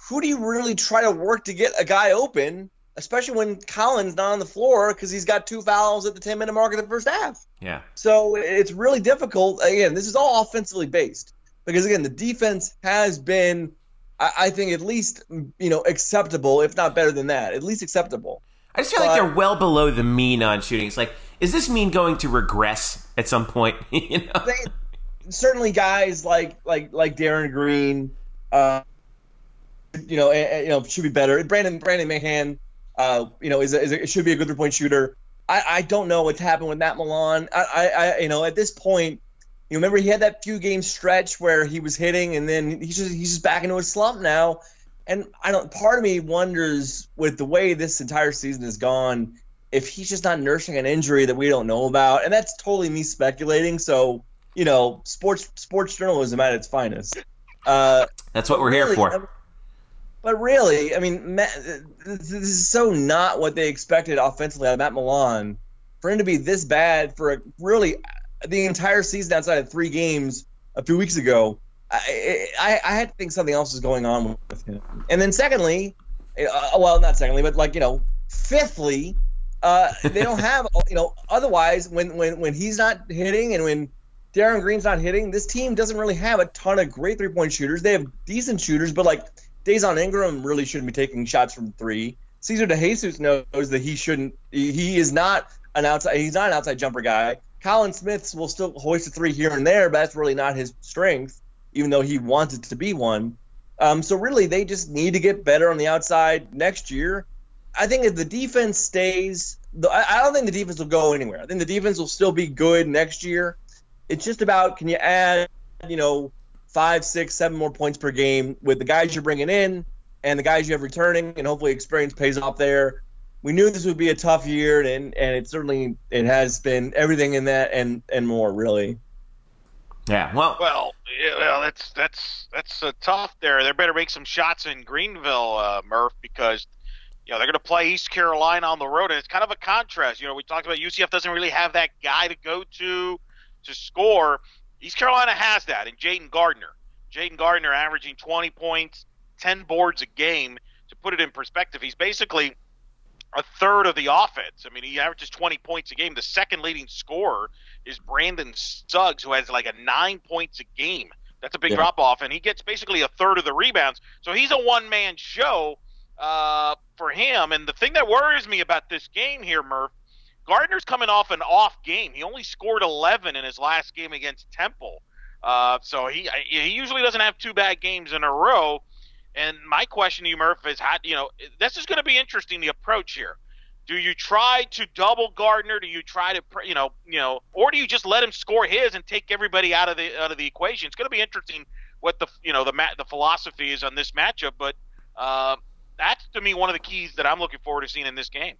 who do you really try to work to get a guy open especially when Collin's not on the floor because he's got two fouls at the 10 minute mark of the first half. Yeah. So it's really difficult. Again, this is all offensively based because, again, the defense has been, I, think, at least, you know, acceptable, if not better than that, at least acceptable. I just feel but, like they're well below the mean on shooting. It's like, is this mean going to regress at some point? you know? They, certainly guys like like like Darin Green, uh, you know, you know, should be better. Brandon Brandon Mahan uh, you know, is, a, is a, should be a good three point shooter. I, I don't know what's happened with Matt Milon. I, I, I, you know, at this point, you remember he had that few game stretch where he was hitting, and then he's just he's just back into a slump now. And I don't. Part of me wonders with the way this entire season has gone, if he's just not nursing an injury that we don't know about, and that's totally me speculating. So you know, sports sports journalism at its finest. Uh, that's what we're really, here for. But really, I mean, Matt, this is so not what they expected offensively out of Matt Milon. For him to be this bad for a, really the entire season outside of three games a few weeks ago, I, I, I had to think something else is going on with him. And then secondly, uh, well, not secondly, but like you know, fifthly, uh, they don't have you know. Otherwise, when when when he's not hitting and when Darin Green's not hitting, this team doesn't really have a ton of great three point shooters. They have decent shooters, but like Dazon Ingram really shouldn't be taking shots from three. Cesar DeJesus knows that he shouldn't. He is not an outside. He's not an outside jumper guy. Collin Smiths will still hoist a three here and there, but that's really not his strength, even though he wanted to be one. Um, so really, they just need to get better on the outside next year. I think if the defense stays, I don't think the defense will go anywhere. I think the defense will still be good next year. It's just about can you add, you know, five, six, seven more points per game with the guys you're bringing in and the guys you have returning, and hopefully experience pays off there. We knew this would be a tough year, and and it certainly it has been everything in that and and more really. Yeah, well, well, yeah, well, that's that's that's uh, tough. There, they better make some shots in Greenville, uh, Murph, because you know they're going to play East Carolina on the road, and it's kind of a contrast. You know, we talked about UCF doesn't really have that guy to go to to score. East Carolina has that, and Jayden Gardner. Jayden Gardner averaging 20 points, 10 boards a game. To put it in perspective, he's basically a third of the offense. I mean, he averages 20 points a game. The second leading scorer is Brandon Suggs, who has like a nine points a game. That's a big yeah. drop off, and he gets basically a third of the rebounds. So he's a one man show uh, for him. And the thing that worries me about this game here, Murph, Gardner's coming off an off game. He only scored 11 in his last game against Temple. Uh, so he he usually doesn't have two bad games in a row. And my question to you, Murph, is how you know this is going to be interesting. The approach here. Do you try to double Gardner? Do you try to you know you know, or do you just let him score his and take everybody out of the out of the equation? It's going to be interesting what the you know the the philosophy is on this matchup. But uh, that's to me one of the keys that I'm looking forward to seeing in this game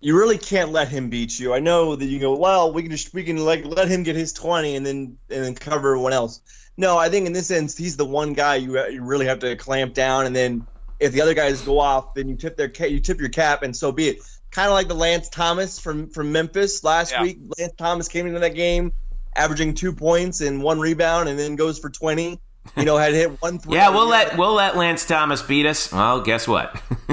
you really can't let him beat you. I know that you go, well, we can just we can like let him get his twenty and then and then cover everyone else. No, I think in this sense he's the one guy you you really have to clamp down, and then if the other guys go off, then you tip their you tip your cap, and so be it. Kind of like the Lance Thomas from from Memphis last yeah. week. Lance Thomas came into that game averaging two points and one rebound, and then goes for twenty. You know, had hit one. Three yeah, we'll let we'll let Lance Thomas beat us. Well, guess what?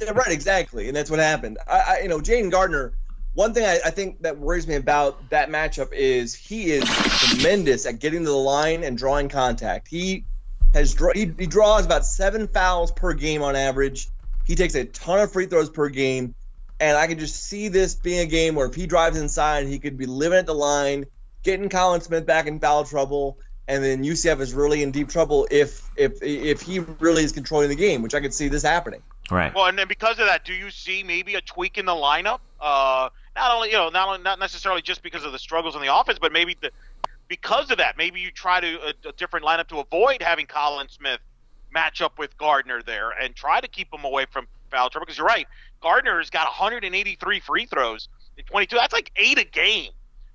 yeah, right, exactly, and that's what happened. I, I you know, Jayden Gardner. One thing I, I, think that worries me about that matchup is he is tremendous at getting to the line and drawing contact. He has he, he draws about seven fouls per game on average. He takes a ton of free throws per game, and I can just see this being a game where if he drives inside, he could be living at the line, getting Collin Smith back in foul trouble, and then UCF is really in deep trouble if if if he really is controlling the game, which I could see this happening. Right. Well, and then because of that, do you see maybe a tweak in the lineup? Uh, not only you know, not only, not necessarily just because of the struggles on the offense, but maybe the because of that, maybe you try to a, a different lineup to avoid having Collin Smith match up with Gardner there and try to keep him away from foul trouble. Because you're right, Gardner's got 183 free throws in 22. That's like eight a game.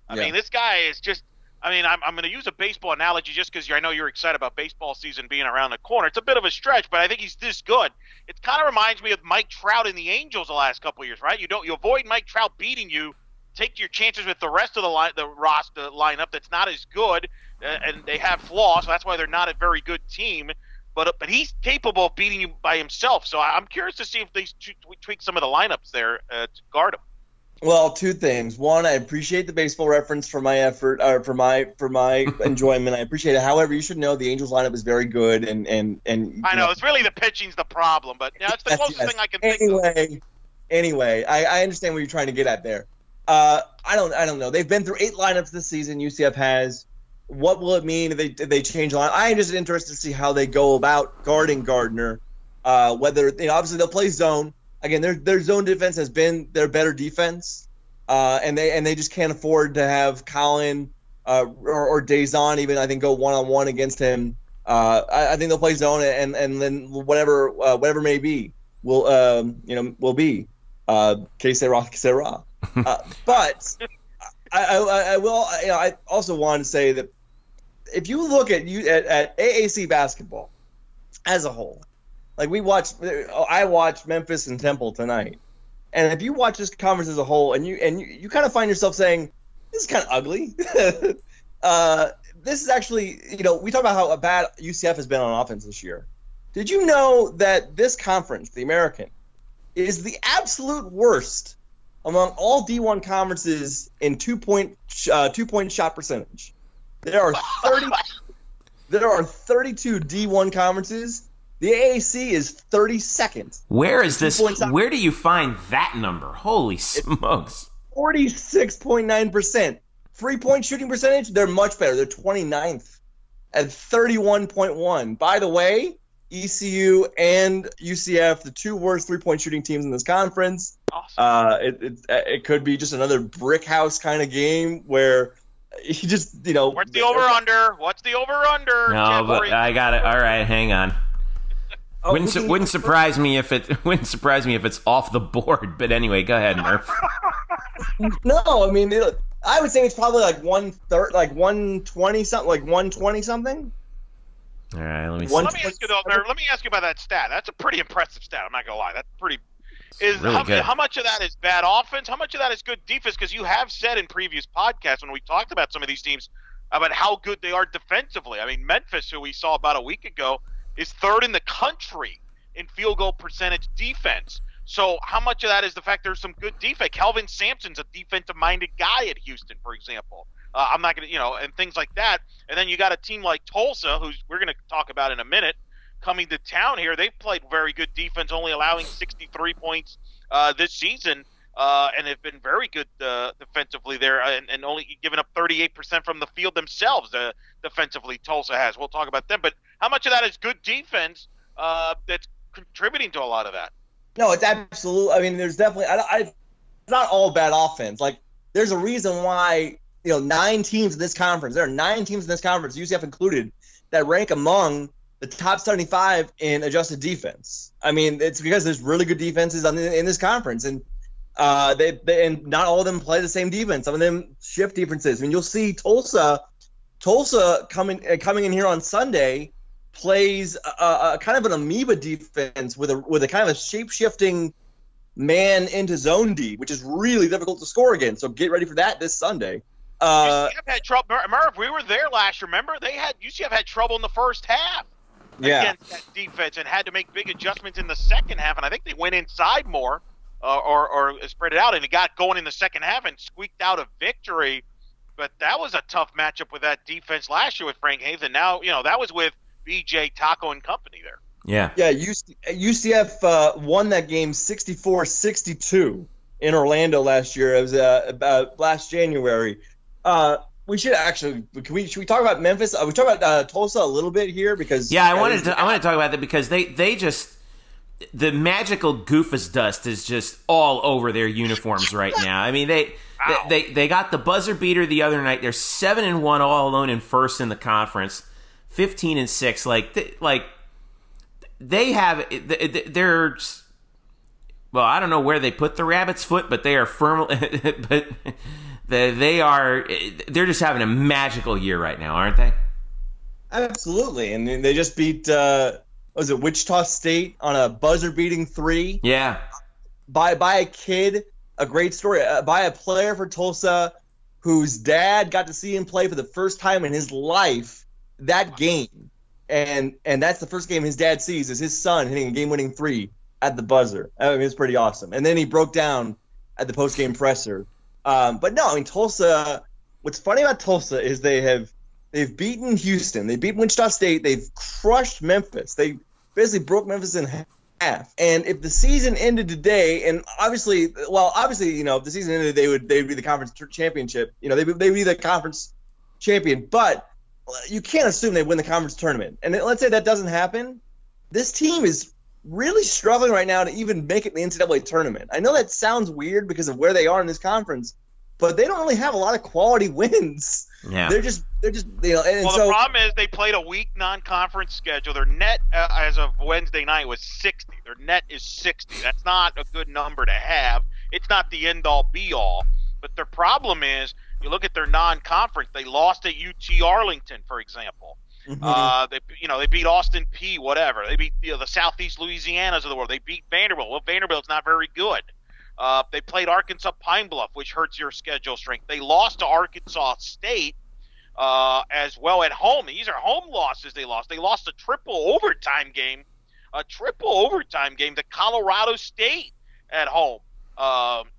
I Yeah. mean, this guy is just. I mean, I'm, I'm going to use a baseball analogy just because I know you're excited about baseball season being around the corner. It's a bit of a stretch, but I think he's this good. It kind of reminds me of Mike Trout in the Angels the last couple years, right? You don't you avoid Mike Trout beating you, take your chances with the rest of the line, the roster lineup that's not as good, uh, and they have flaws, so that's why they're not a very good team. But but he's capable of beating you by himself. So I'm curious to see if they t- tweak some of the lineups there uh, to guard him. Well, two things. One, I appreciate the baseball reference for my effort, or for my for my enjoyment. I appreciate it. However, you should know the Angels lineup is very good, and and and I you know it's really the pitching's the problem, but you know, it's the Yes, closest yes. thing I can think of. Anyway, anyway, I, I understand what you're trying to get at there. Uh, I don't I don't know. They've been through eight lineups this season. UCF has. What will it mean if they if they change line? I am just interested to see how they go about guarding Gardner. Uh, whether you know, obviously they'll play zone again. Their their zone defense has been their better defense, uh, and they and they just can't afford to have Collin uh, or, or Dazon even I think go one on one against him. Uh, I, I think they'll play zone and and then whatever uh, whatever may be will um, you know will be uh, que sera que sera. Uh, but I, I, I will you know, I also want to say that if you look at you at, at AAC basketball as a whole, like we watched, I watched Memphis and Temple tonight, and if you watch this conference as a whole, and you and you, you kind of find yourself saying, "This is kind of ugly." uh, this is actually, you know, we talk about how bad UCF has been on offense this year. Did you know that this conference, the American, is the absolute worst among all D1 conferences in two point uh, two point shot percentage? There are thirty. there are thirty two D1 conferences. The AAC is thirty second. Where is this? Where do you find that number? Holy smokes! 46.9%. Three point shooting percentage, they're much better. They're 29th at 31.1. By the way, ECU and UCF, the two worst three point shooting teams in this conference. Awesome. Uh, it, it, it could be just another brick house kind of game where he just, you know. What's the over under? What's the over under? No, but I got it. All right, hang on. Oh, Wouldn't su- wouldn't surprise me if it wouldn't surprise me if it's off the board. But anyway, go ahead, Murph. No, I mean, it, I would say it's probably like one third, like 120 something, like 120 something. All right, let me. See. Let me ask you though, Mary, let me ask you about that stat. That's a pretty impressive stat. I'm not gonna lie. That's pretty. Is really how, good. how much of that is bad offense? How much of that is good defense? Because you have said in previous podcasts when we talked about some of these teams about how good they are defensively. I mean, Memphis, who we saw about a week ago, is third in the country in field goal percentage defense. So how much of that is the fact there's some good defense? Kelvin Sampson's a defensive-minded guy at Houston, for example. Uh, I'm not going to, you know, and things like that. And then you got a team like Tulsa, who's we're going to talk about in a minute, coming to town here. They've played very good defense, only allowing 63 points uh, this season, uh, and have been very good uh, defensively there, and, and only giving up 38% from the field themselves. Uh, defensively, Tulsa has. We'll talk about them, but how much of that is good defense uh, that's contributing to a lot of that? No, it's absolute. I mean, there's definitely. I, I, it's not all bad offense. Like, there's a reason why you know nine teams in this conference. There are nine teams in this conference, UCF included, that rank among the top 75 in adjusted defense. I mean, it's because there's really good defenses on in this conference, and uh, they, they and not all of them play the same defense. Some of them shift defenses. I mean, you'll see Tulsa, Tulsa coming uh, coming in here on Sunday plays a, a, kind of an amoeba defense with a with a kind of a shape shifting man into zone D, which is really difficult to score against. So get ready for that this Sunday. Uh, UCF had trouble. Mer- Merv, we were there last. year. Remember, they had UCF had trouble in the first half yeah, against that defense and had to make big adjustments in the second half. And I think they went inside more uh, or or spread it out, and it got going in the second half and squeaked out a victory. But that was a tough matchup with that defense last year with Frank Haith, and now you know that was with BJ Taco and company there. Yeah. Yeah, UCF uh, won that game 64-62 in Orlando last year. It was uh, about last January. Uh, we should actually can we should we talk about Memphis? Uh, we talk about uh, Tulsa a little bit here because Yeah, I wanted to I want to talk about that because they they just the magical goofus dust is just all over their uniforms right now. I mean they they, they they got the buzzer beater the other night. They're seven and one all alone in first in the conference, fifteen and six. Like they, like they have they're well, I don't know where they put the rabbit's foot, but they are firmly but they, they are they're just having a magical year right now, aren't they? absolutely, and they just beat uh, was it Wichita State on a buzzer beating three. Yeah. by by a kid, a great story uh, by a player for Tulsa whose dad got to see him play for the first time in his life that game. And and that's the first game his dad sees is his son hitting a game-winning three at the buzzer. I mean, it's pretty awesome. And then he broke down at the post-game presser. Um, but no, I mean Tulsa. What's funny about Tulsa is they have they've beaten Houston, they beat Wichita State, they've crushed Memphis. They basically broke Memphis in half. And if the season ended today, and obviously, well, obviously, you know, if the season ended, they would they would be the conference championship. You know, they they would be the conference champion. But uh, you can't assume they win the conference tournament. And let's say that doesn't happen. This team is really struggling right now to even make it the NCAA tournament. I know that sounds weird because of where they are in this conference, but they don't really have a lot of quality wins. Yeah. They're just they're just you know, and well, so the problem is they played a weak non-conference schedule. Their net uh, as of Wednesday night was 60. Their net is 60. That's not a good number to have. It's not the end-all, be-all. But their problem is, you look at their non-conference. They lost at UT Arlington, for example. Mhm. Uh, they, you know, they beat Austin Peay Whatever. They beat you know, the Southeast Louisianas of the world. They beat Vanderbilt. Well, Vanderbilt's not very good. Uh, they played Arkansas Pine Bluff, which hurts your schedule strength. They lost to Arkansas State uh, as well at home. These are home losses. They lost. They lost a triple overtime game, a triple overtime game to Colorado State at home. Um,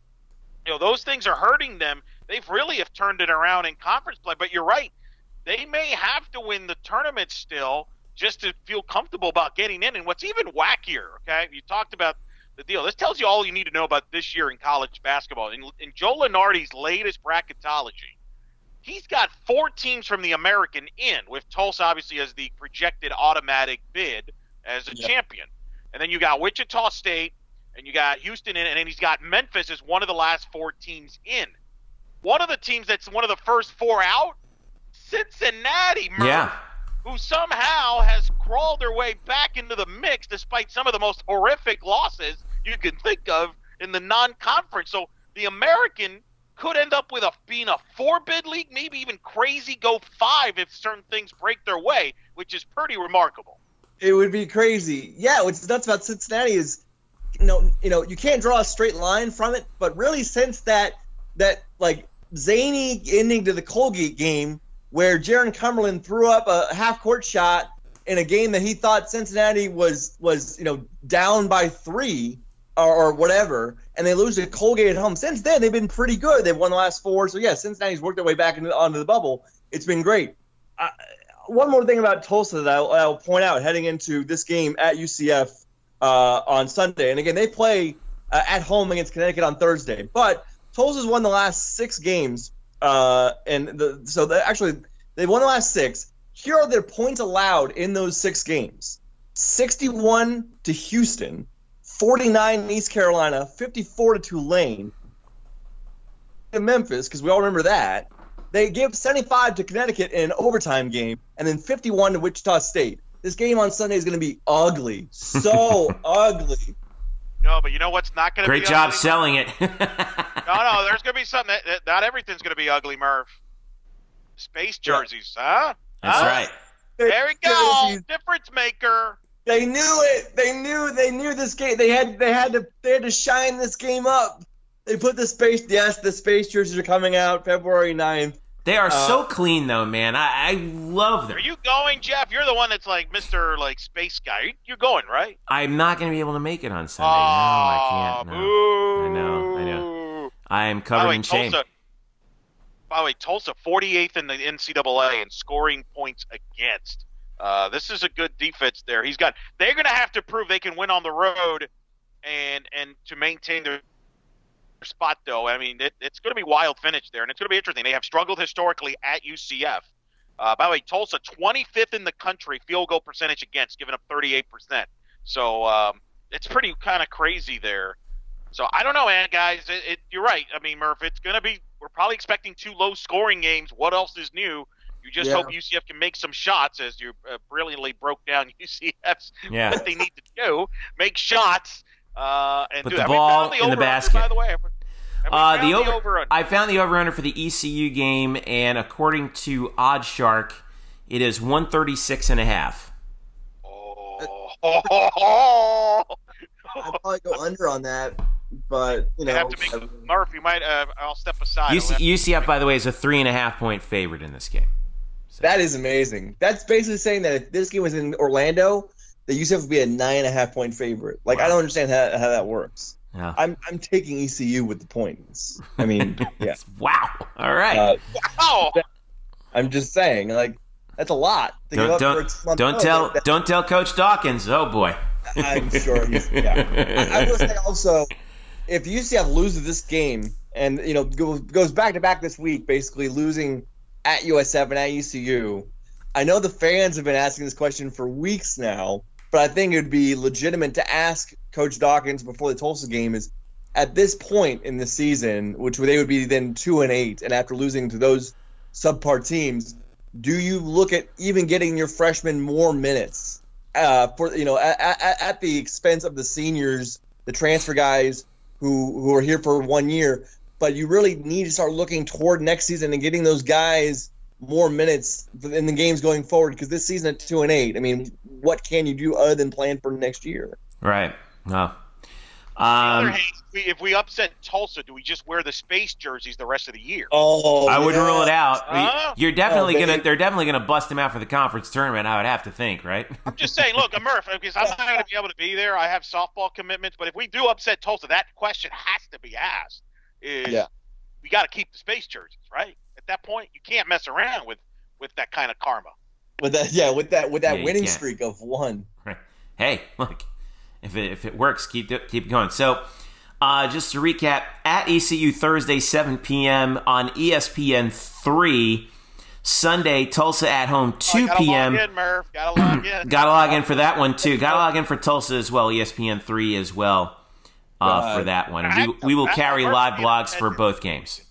you know, those things are hurting them. They've really have turned it around in conference play. But you're right. They may have to win the tournament still just to feel comfortable about getting in. And what's even wackier, okay? You talked about the deal. This tells you all you need to know about this year in college basketball. In, in Joe Lunardi's latest bracketology, he's got four teams from the American in, with Tulsa obviously as the projected automatic bid as a Yep. champion. And then you got Wichita State, and you got Houston in, and then he's got Memphis as one of the last four teams in. One of the teams that's one of the first four out, Cincinnati, Murph, Yeah. who somehow has crawled their way back into the mix despite some of the most horrific losses you can think of in the non-conference. So the American could end up with a being a four-bid league, maybe even crazy go five if certain things break their way, which is pretty remarkable. It would be crazy. Yeah, what's nuts about Cincinnati is, you know, you know, you can't draw a straight line from it, but really since that that like zany ending to the Colgate game where Jarron Cumberland threw up a half court shot in a game that he thought Cincinnati was was you know down by three or, or whatever, and they lose to Colgate at home. Since then, they've been pretty good. They've won the last four. So yeah, Cincinnati's worked their way back into onto the bubble. It's been great. One more thing about Tulsa that I'll, I'll point out heading into this game at UCF uh, on Sunday, and again they play uh, at home against Connecticut on Thursday. But Tulsa's won the last six games, uh, and the, so they actually they won the last six. Here are their points allowed in those six games: sixty-one to Houston, forty-nine in East Carolina, fifty-four to Tulane, to Memphis because we all remember that. They give 75 to Connecticut in an overtime game, and then 51 to Wichita State. This game on Sunday is going to be ugly, so ugly. No, but you know what's not going to be Great job ugly? selling it. No, no, there's going to be something. That, that, not everything's going to be ugly, Merv. Space jerseys, huh? That's Huh? right. There we go. Jerseys. Difference maker. They knew it. They knew. They knew this game. They had. They had to. They had to shine this game up. They put the space. Yes, the space jerseys are coming out February 9th. They are Uh, so clean, though, man. I, I love them. Are you going, Jeff? You're the one that's like Mr. like space guy. You're going, right? I'm not going to be able to make it on Sunday. no, I can't. No. Boo. I know, I know. I am By covered way, in shame. Tulsa. By the way, Tulsa 48th in the NCAA in scoring points against. Uh, this is a good defense there. He's got. They're going to have to prove they can win on the road, and and to maintain their spot though. I mean, it, it's going to be wild finish there, and it's going to be interesting. They have struggled historically at UCF. Uh, by the way, Tulsa 25th in the country field goal percentage against, giving up 38 percent. So um, it's pretty kind of crazy there. So I don't know, guys. It, it, you're right. I mean, Murph, it's going to be. We're probably expecting two low scoring games. What else is new? You just Yeah. hope UCF can make some shots, as you uh, brilliantly broke down UCF's Yeah. what they need to do: make shots uh, and Put do the that. Have we ball found in the over-under, basket. By the way, have we, have we Uh, the over, over-under? I found the over under for the ECU game, and according to OddsShark, it is 136 and a half. Oh. I'd probably go under on that, but you You know, have to make Murph. You might. Uh, I'll step aside. UC, UCF, by the way, is a three and a half point favorite in this game. That is amazing. That's basically saying that if this game was in Orlando, the UCF would be a nine and a half point favorite. Like I don't understand how, how that works. Yeah. I'm I'm taking ECU with the points. I mean, yeah. Wow. All right. Uh, Oh, I'm just saying, like that's a lot. To don't up don't, a don't tell that- don't tell Coach Dawkins. Oh boy. I'm sure he's yeah. I will say also, if UCF loses this game and you know goes back to back this week, basically losing at USF and at ECU, I know the fans have been asking this question for weeks now, but I think it would be legitimate to ask Coach Dawkins before the Tulsa game is at this point in the season, which they would be then two and eight, and after losing to those subpar teams, do you look at even getting your freshmen more minutes? uh, for you know at, at, at the expense of the seniors, the transfer guys who who are here for one year. But you really need to start looking toward next season and getting those guys more minutes in the games going forward. Because this season at two and eight, I mean, what can you do other than plan for next year? Right. No. on the Um, hand, if we, if we upset Tulsa, do we just wear the space jerseys the rest of the year? Oh, I wouldn't yeah. rule it out. Huh? You're definitely Oh, gonna—they're definitely gonna bust him out for the conference tournament. I would have to think, right? I'm just saying, look, I'm Murph, because I'm not going to be able to be there. I have softball commitments, but if we do upset Tulsa, that question has to be asked: Is Yeah. we got to keep the space jerseys, right? At that point, you can't mess around with with that kind of karma. with that. Yeah, with that with that Yeah, winning streak of one. Right. hey, look, if it, if it works, keep it, keep going. So, uh, just to recap, at ECU Thursday, 7 p.m. on ESPN three. Sunday, Tulsa at home, 2 Oh, p.m. Log in, Murph. Gotta log in. Got to log in for that one too. Got to log in for Tulsa as well. ESPN three as well uh, for that one. We, we will carry live blogs for both games.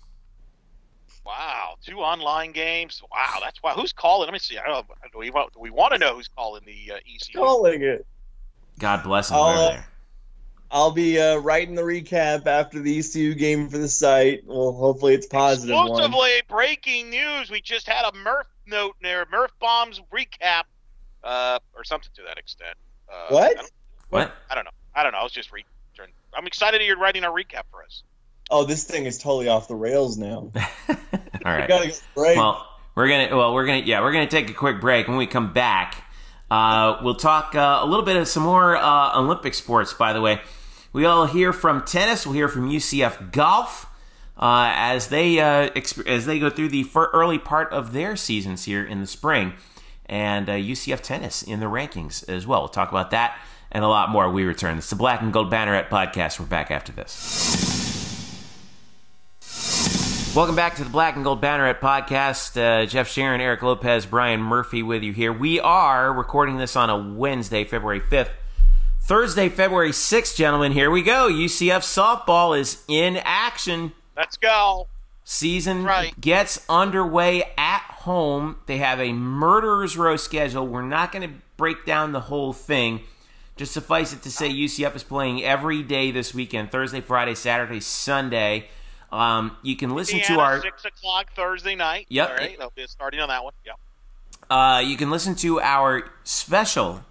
Wow, two online games. Wow, that's why. Who's calling? Let me see. I don't know. Do we want? Do we want to know who's calling the uh, ECU? Calling it. God bless them I'll, uh, there. I'll be uh, writing the recap after the ECU game for the site. Well, hopefully it's positive positive. Exclusively breaking news. We just had a Murph note there. Murph bombs recap, uh, or something to that extent. Uh, What? I What? I don't know. I don't know. I was just re- trying- I'm excited that you're writing a recap for us. Oh, this thing is totally off the rails now. All right. We break. Well, we're gonna well we're gonna yeah we're gonna take a quick break. When we come back, uh, we'll talk uh, a little bit of some more uh, Olympic sports. By the way, we'll hear from tennis. We'll hear from UCF golf uh, as they uh, exp- as they go through the fir- early part of their seasons here in the spring, and uh, UCF tennis in the rankings as well. We'll talk about that and a lot more. We return. It's the Black and Gold Banneret podcast. We're back after this. Welcome back to the Black and Gold Banneret podcast. Uh, Jeff Sharon, Eric Lopez, Brian Murphy with you here. We are recording this on a Wednesday, February 5th. Thursday, February 6th, gentlemen, here we go. UCF softball is in action. Let's go. Season Right. gets underway at home. They have a murderer's row schedule. We're not going to break down the whole thing. Just suffice it to say, UCF is playing every day this weekend Thursday, Friday, Saturday, Sunday. Um, you can listen Indiana, to our six o'clock Thursday night. Yep. All right. They'll be starting on that one. Yep. Uh, you can listen to our special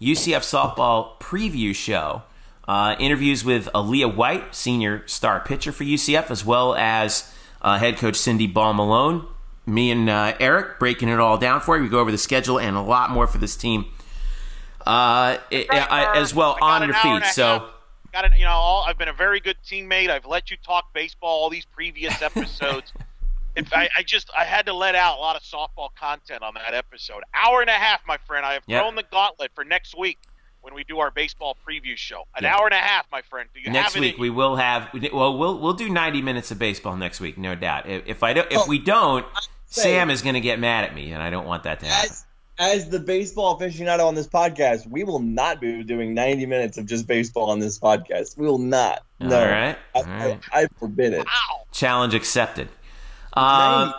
UCF softball preview show. Uh, interviews with Aaliyah White, senior star pitcher for UCF, as well as uh, head coach Cindy Ball Malone. Me and uh, Eric breaking it all down for you. We go over the schedule and a lot more for this team uh, it- I- as well I on an your hour and feed. a So. Got it. You know, all, I've been a very good teammate. I've let you talk baseball all these previous episodes. if I, I just I had to let out a lot of softball content on that episode. Hour and a half, my friend. I have Yep. thrown the gauntlet for next week when we do our baseball preview show. An Yeah. hour and a half, my friend. Do you next have week we will have well we'll we'll do 90 minutes of baseball next week no doubt if, if i don't if Oh, we don't sam is going to get mad at me and i don't want that to happen As, as the baseball aficionado on this podcast, we will not be doing 90 minutes of just baseball on this podcast. We will not. No. all right I, all right I, I forbid it. Wow, challenge accepted uh,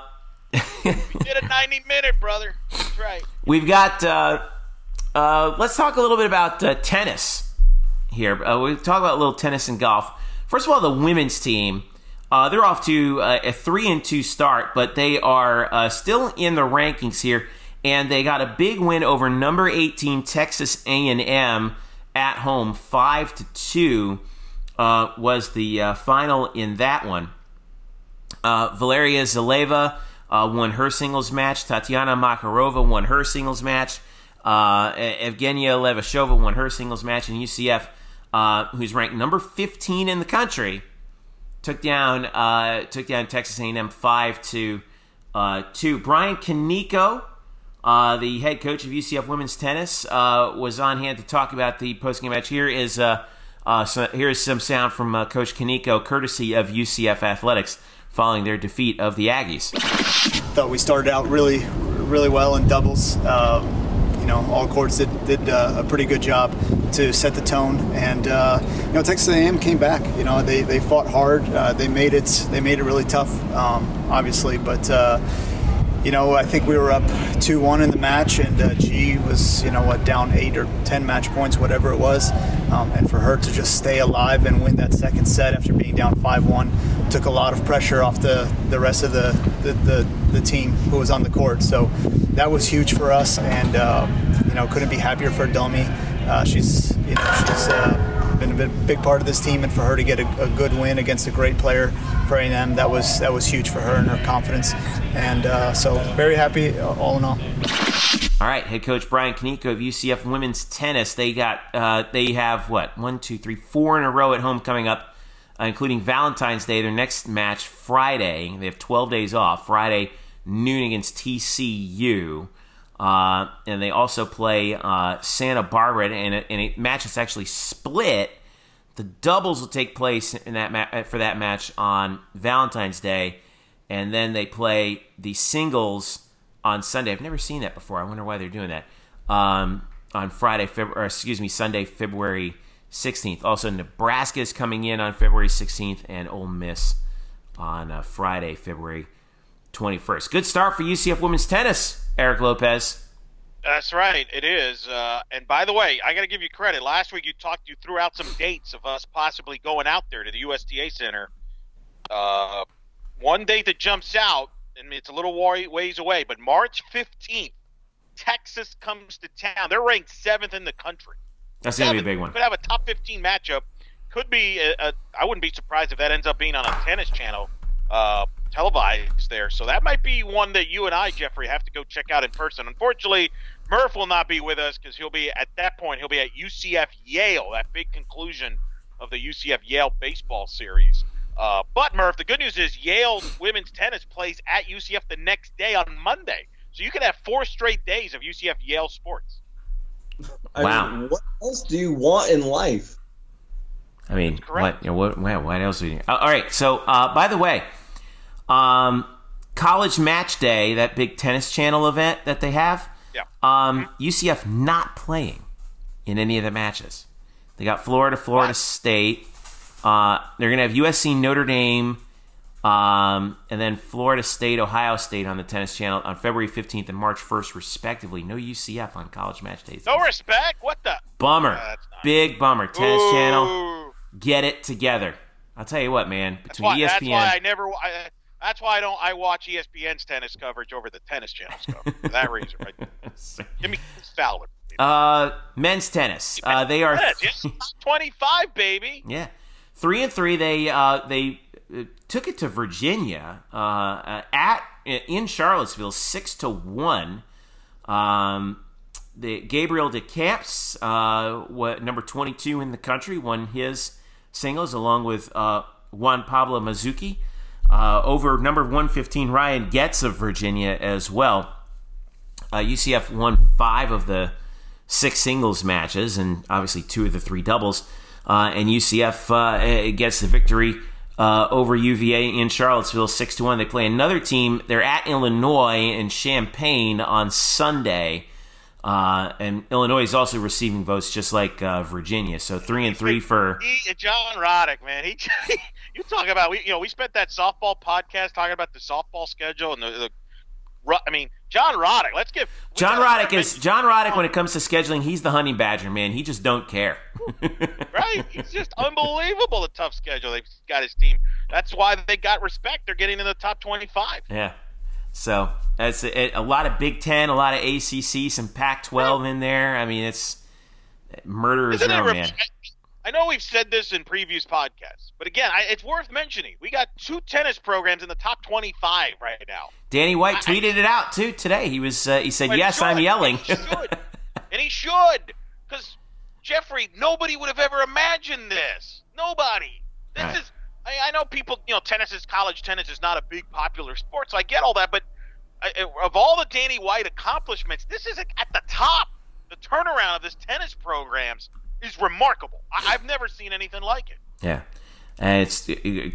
we did a ninety minute, brother. That's right. we've got uh, uh, let's talk a little bit about uh, tennis here uh, we talk about a little tennis and golf first of all the women's team uh, they're off to uh, a three and two start, but they are uh, still in the rankings here, and they got a big win over number 18 Texas A&M at home, five to two uh, was the uh, final in that one. Uh, Valeria Zaleva uh, won her singles match. Tatiana Makarova won her singles match. Uh, Evgenia Levashova won her singles match. And UCF, uh, who's ranked number 15 in the country, took down took down Texas A&M five to two. Brian Kaneko, uh, the head coach of UCF women's tennis, uh, was on hand to talk about the postgame match. Here is uh, uh, so here is some sound from uh, Coach Kaneko, courtesy of UCF athletics, following their defeat of the Aggies. thought we started out really, really well in doubles. Uh, you know, all courts did, did a pretty good job to set the tone, and you know, Texas A&M came back. You know, they, they fought hard. They made it they made it really tough, um, obviously, but. Uh, you know, I think we were up 2 1 in the match, and uh, G was, you know, what, down 8 or 10 match points, whatever it was. Um, and for her to just stay alive and win that second set after being down 5 1 took a lot of pressure off the, the rest of the, the, the, the team who was on the court. So that was huge for us, and, uh, you know, couldn't be happier for Domi. Uh, she's, you know, she's. Been a big, part of this team, and for her to get a, a good win against a great player for A&M, that was that was huge for her and her confidence. And uh, so, very happy uh, all in all. All right, head coach Brian Kaneko of UCF women's tennis. They got uh, they have what one, two, three, four in a row at home coming up, uh, including Valentine's Day. Their next match Friday. They have twelve days off. Friday noon against TCU, uh, and they also play uh, Santa Barbara in a, a match that's actually split. The doubles will take place in that ma- for that match on Valentine's Day, and then they play the singles on Sunday. I've never seen that before. I wonder why they're doing that. Um, on Friday, or excuse me, Sunday, February 16th. Also, Nebraska is coming in on February 16th, and Ole Miss on uh, Friday, February 21st. Good start for UCF women's tennis, Eric Lopez. That's right, it is. Uh, and by the way, I got to give you credit. Last week you talked, you threw out some dates of us possibly going out there to the USTA Center. Uh, one date that jumps out, and it's a little ways away, but March 15th, Texas comes to town. They're ranked seventh in the country. That's going to be a big one. Could have a top 15 matchup. Could be. A, a, I wouldn't be surprised if that ends up being on a tennis channel, uh, televised there. So that might be one that you and I, Jeffrey, have to go check out in person. Unfortunately, Murph will not be with us because he'll be at that point. He'll be at UCF Yale, that big conclusion of the UCF Yale baseball series. Uh, but Murph, the good news is Yale women's tennis plays at UCF the next day on Monday, so you could have four straight days of UCF Yale sports. I Wow. mean, what else do you want in life? I mean, what, you know, what, what, what else? We, uh, all right. So, uh, by the way, um, College Match Day, that big tennis channel event that they have, Yeah. um, UCF not playing in any of the matches. They got Florida, Florida What? State. Uh, they're going to have USC, Notre Dame, um, and then Florida State, Ohio State on the tennis channel on February 15th and March 1st, respectively. No UCF on College Match Days. No respect. What the? Bummer. Big bummer. Tennis Ooh. channel get it together. I'll tell you what, man. That's Between E why, ESPN, that's why I never. I, that's why I don't. I watch ESPN's tennis coverage over the tennis channel's coverage for that reason. Right? Give me Fowler. uh, men's tennis. Uh, they are, twenty-five, baby. yeah, three and three. They uh, they uh, took it to Virginia uh, at in Charlottesville, six to one. Um, the Gabriel DeCamps, uh, what number twenty-two in the country, won his singles along with uh, Juan Pablo Mizuki. Uh, over number 115 Ryan Goetz of Virginia as well. Uh, UCF won five of the six singles matches and obviously two of the three doubles. Uh, and UCF uh, gets the victory uh, over UVA in Charlottesville, six to one. They play another team. They're at Illinois in Champaign on Sunday. Uh, and Illinois is also receiving votes just like uh, Virginia. So three and three for he, John Roddick, man. He, you talk about we, you know, we spent that softball podcast talking about the softball schedule and the, the I mean, John Roddick. Let's give John Roddick is John Roddick when it comes to scheduling. He's the honey badger man. He just don't care. right? He's just unbelievable. The tough schedule they've got his team. That's why they got respect. They're getting in the top twenty-five. Yeah. So that's a, a, lot of Big Ten, a lot of ACC, some Pac-12 in there. I mean, it's murderer's row, man. I know we've said this in previous podcasts, but again, I, it's worth mentioning. We got two tennis programs in the top 25 right now. Danny White I, tweeted it out too today. He was uh, he said, "Yes, I'm yelling." And he should, and he should, because Jeffrey, nobody would have ever imagined this. Nobody. This right. is. I, I know people. You know, tennis is college tennis is not a big popular sport, so I get all that. But of all the Danny White accomplishments, this is at the top. The turnaround of this tennis programs is remarkable. I, have never seen anything like it. Yeah. And it's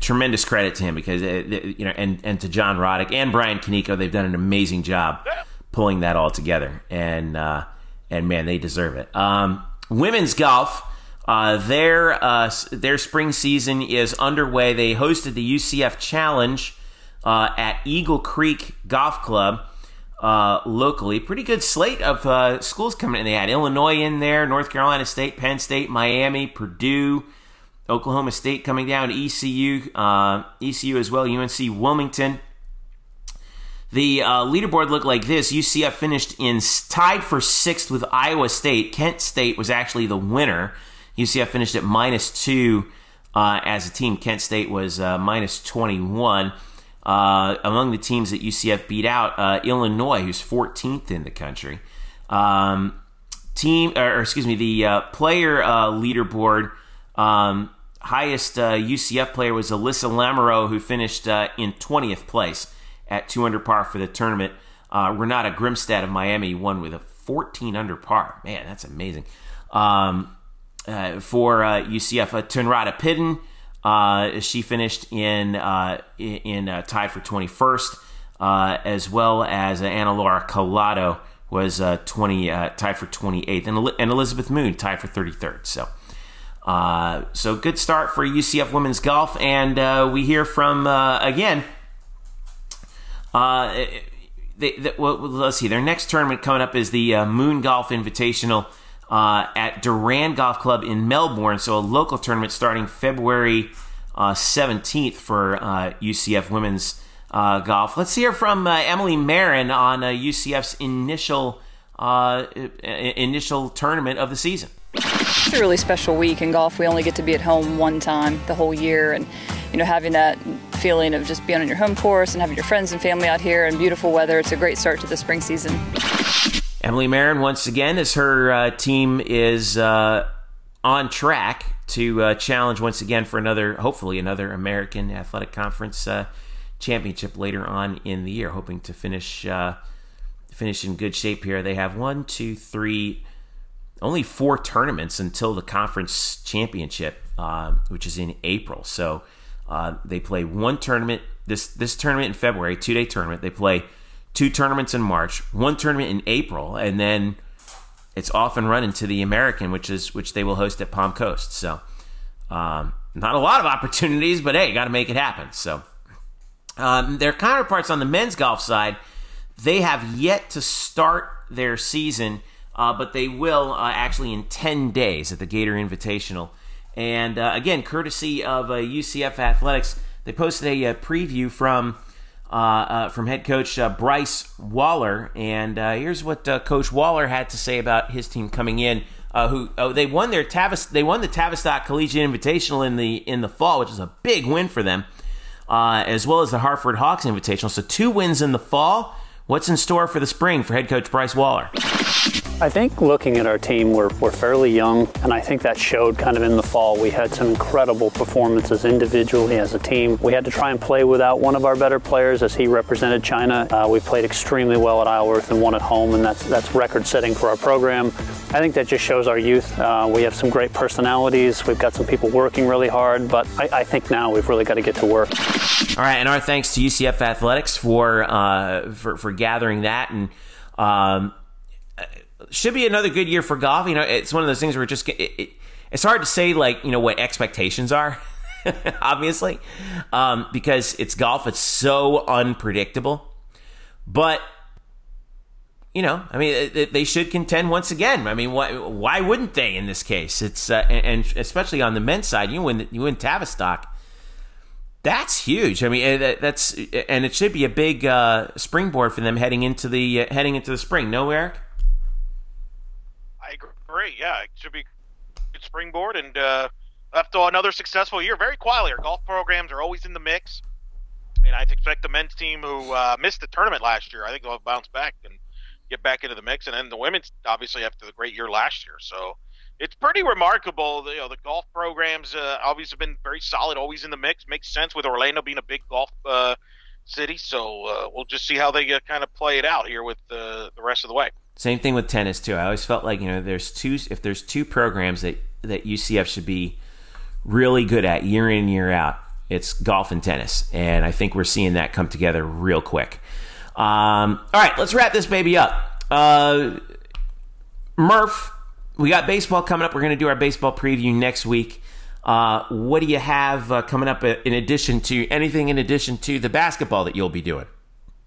tremendous credit to him because you know, and and to John Roddick and Brian Kaneko, they've done an amazing job yeah. pulling that all together, and uh, and man, they deserve it. Um, women's golf, uh, their uh, their spring season is underway. They hosted the UCF Challenge uh, at Eagle Creek Golf Club uh, locally. Pretty good slate of uh, schools coming in. They had Illinois in there, North Carolina State, Penn State, Miami, Purdue, Oklahoma State coming down, ECU, uh, ECU as well, UNC Wilmington. The uh, leaderboard looked like this. UCF finished in tied for sixth with Iowa State. Kent State was actually the winner. UCF finished at minus two uh, as a team. Kent State was uh, minus 21. Uh, among the teams that UCF beat out, uh, Illinois, who's 14th in the country. Um, team, or, excuse me, the uh, player uh, leaderboard. Um, highest UCF uh, player was Alyssa Lamoureux, who finished uh, in 20th place at 2 under par for the tournament. Renate Grimstad of Miami won with a 14 under par. Man, that's amazing. Um, for UCF, uh, Tenrata Pidden uh, she finished in uh, in uh, tied for 21st, uh, as well as Anna Laura Collado was uh, 20 uh, tied for 28th, and, and Elizabeth Moon tied for 33rd. So. so good start for UCF women's golf, and we hear from again. They, they, well, let's see. Their next tournament coming up is the Moon Golf Invitational uh, at Duran Golf Club in Melbourne. So a local tournament starting February uh, 17th for uh, UCF women's uh, golf. Let's hear from uh, Emily Marin on UCF's uh, initial initial tournament of the season. It's a really special week in golf. We only get to be at home one time the whole year, and you know having that feeling of just being on your home course and having your friends and family out here and beautiful weather. It's a great start to the spring season. Emily Marin, once again, as her uh, team is uh, on track to uh, challenge once again for another, hopefully, another American Athletic Conference uh, championship later on in the year. Hoping to finish uh, finish in good shape here. They have one, two, three, only four tournaments until the conference championship, uh, which is in April. So they play one tournament this this tournament in February, two day tournament. They play two tournaments in March, one tournament in April, and then it's off and running to the American, which is which they will host at Palm Coast. So, um, not a lot of opportunities, but hey, got to make it happen. So, um, their counterparts on the men's golf side, they have yet to start their season, uh, but they will uh, actually in ten days at the Gator Invitational. And uh, again, courtesy of UCF uh, Athletics, they posted a, a preview from uh, uh, from head coach uh, Bryce Waller. And uh, here's what uh, Coach Waller had to say about his team coming in. Uh, who oh, they won their Tavis, they won the Tavistock Collegiate Invitational in the in the fall, which is a big win for them, as well as the Hartford Hawks Invitational. So two wins in the fall. What's in store for the spring for head coach Bryce Waller? I think looking at our team, we're, we're fairly young, and I think that showed kind of in the fall. We had some incredible performances individually as a team. We had to try and play without one of our better players as he represented China. Uh, we played extremely well at Isleworth and won at home, and that's, that's record setting for our program. I think that just shows our youth. Uh, we have some great personalities. We've got some people working really hard, but I, I think now we've really got to get to work. All right, and our thanks to UCF Athletics for uh, for, for gathering that and. Um, should be another good year for golf. You know, it's one of those things where just it, it, it's hard to say like you know what expectations are, obviously, um, because it's golf. It's so unpredictable, but you know, I mean, they should contend once again. I mean, why, why wouldn't they in this case? It's uh, and especially on the men's side, you win you win Tavistock. That's huge. I mean, that's and it should be a big uh, springboard for them heading into the uh, heading into the spring. No, Eric great. Yeah, it should be good springboard and uh, after another successful year. Very quietly, our golf programs are always in the mix, and I expect the men's team who uh, missed the tournament last year, I think they'll bounce back and get back into the mix. And then the women's, obviously, after the great year last year, so it's pretty remarkable. You know, the golf programs uh, obviously have been very solid, always in the mix. Makes sense with Orlando being a big golf uh, city. So uh, we'll just see how they uh, kind of play it out here with uh, the rest of the way. Same thing with tennis too. I always felt like you know there's two if there's two programs that that UCF should be really good at year in year out. It's golf and tennis, and I think we're seeing that come together real quick. Um, all right, let's wrap this baby up. Uh, Murph, we got baseball coming up. We're going to do our baseball preview next week. Uh, what do you have uh, coming up in addition to anything in addition to the basketball that you'll be doing?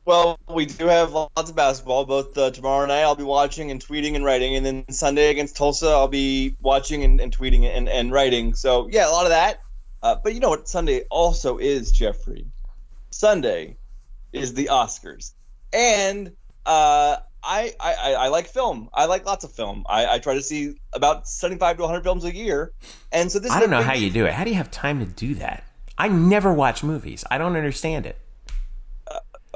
Well, we do have lots of basketball. Both uh, tomorrow night, I'll be watching and tweeting and writing, and then Sunday against Tulsa, I'll be watching and, and tweeting and, and writing. So yeah, a lot of that. Uh, but you know what? Sunday also is Jeffrey. Sunday is the Oscars, and uh, I, I I like film. I like lots of film. I, I try to see about seventy-five to one hundred films a year, and so this. I don't know how you do it. How do you have time to do that? I never watch movies. I don't understand it.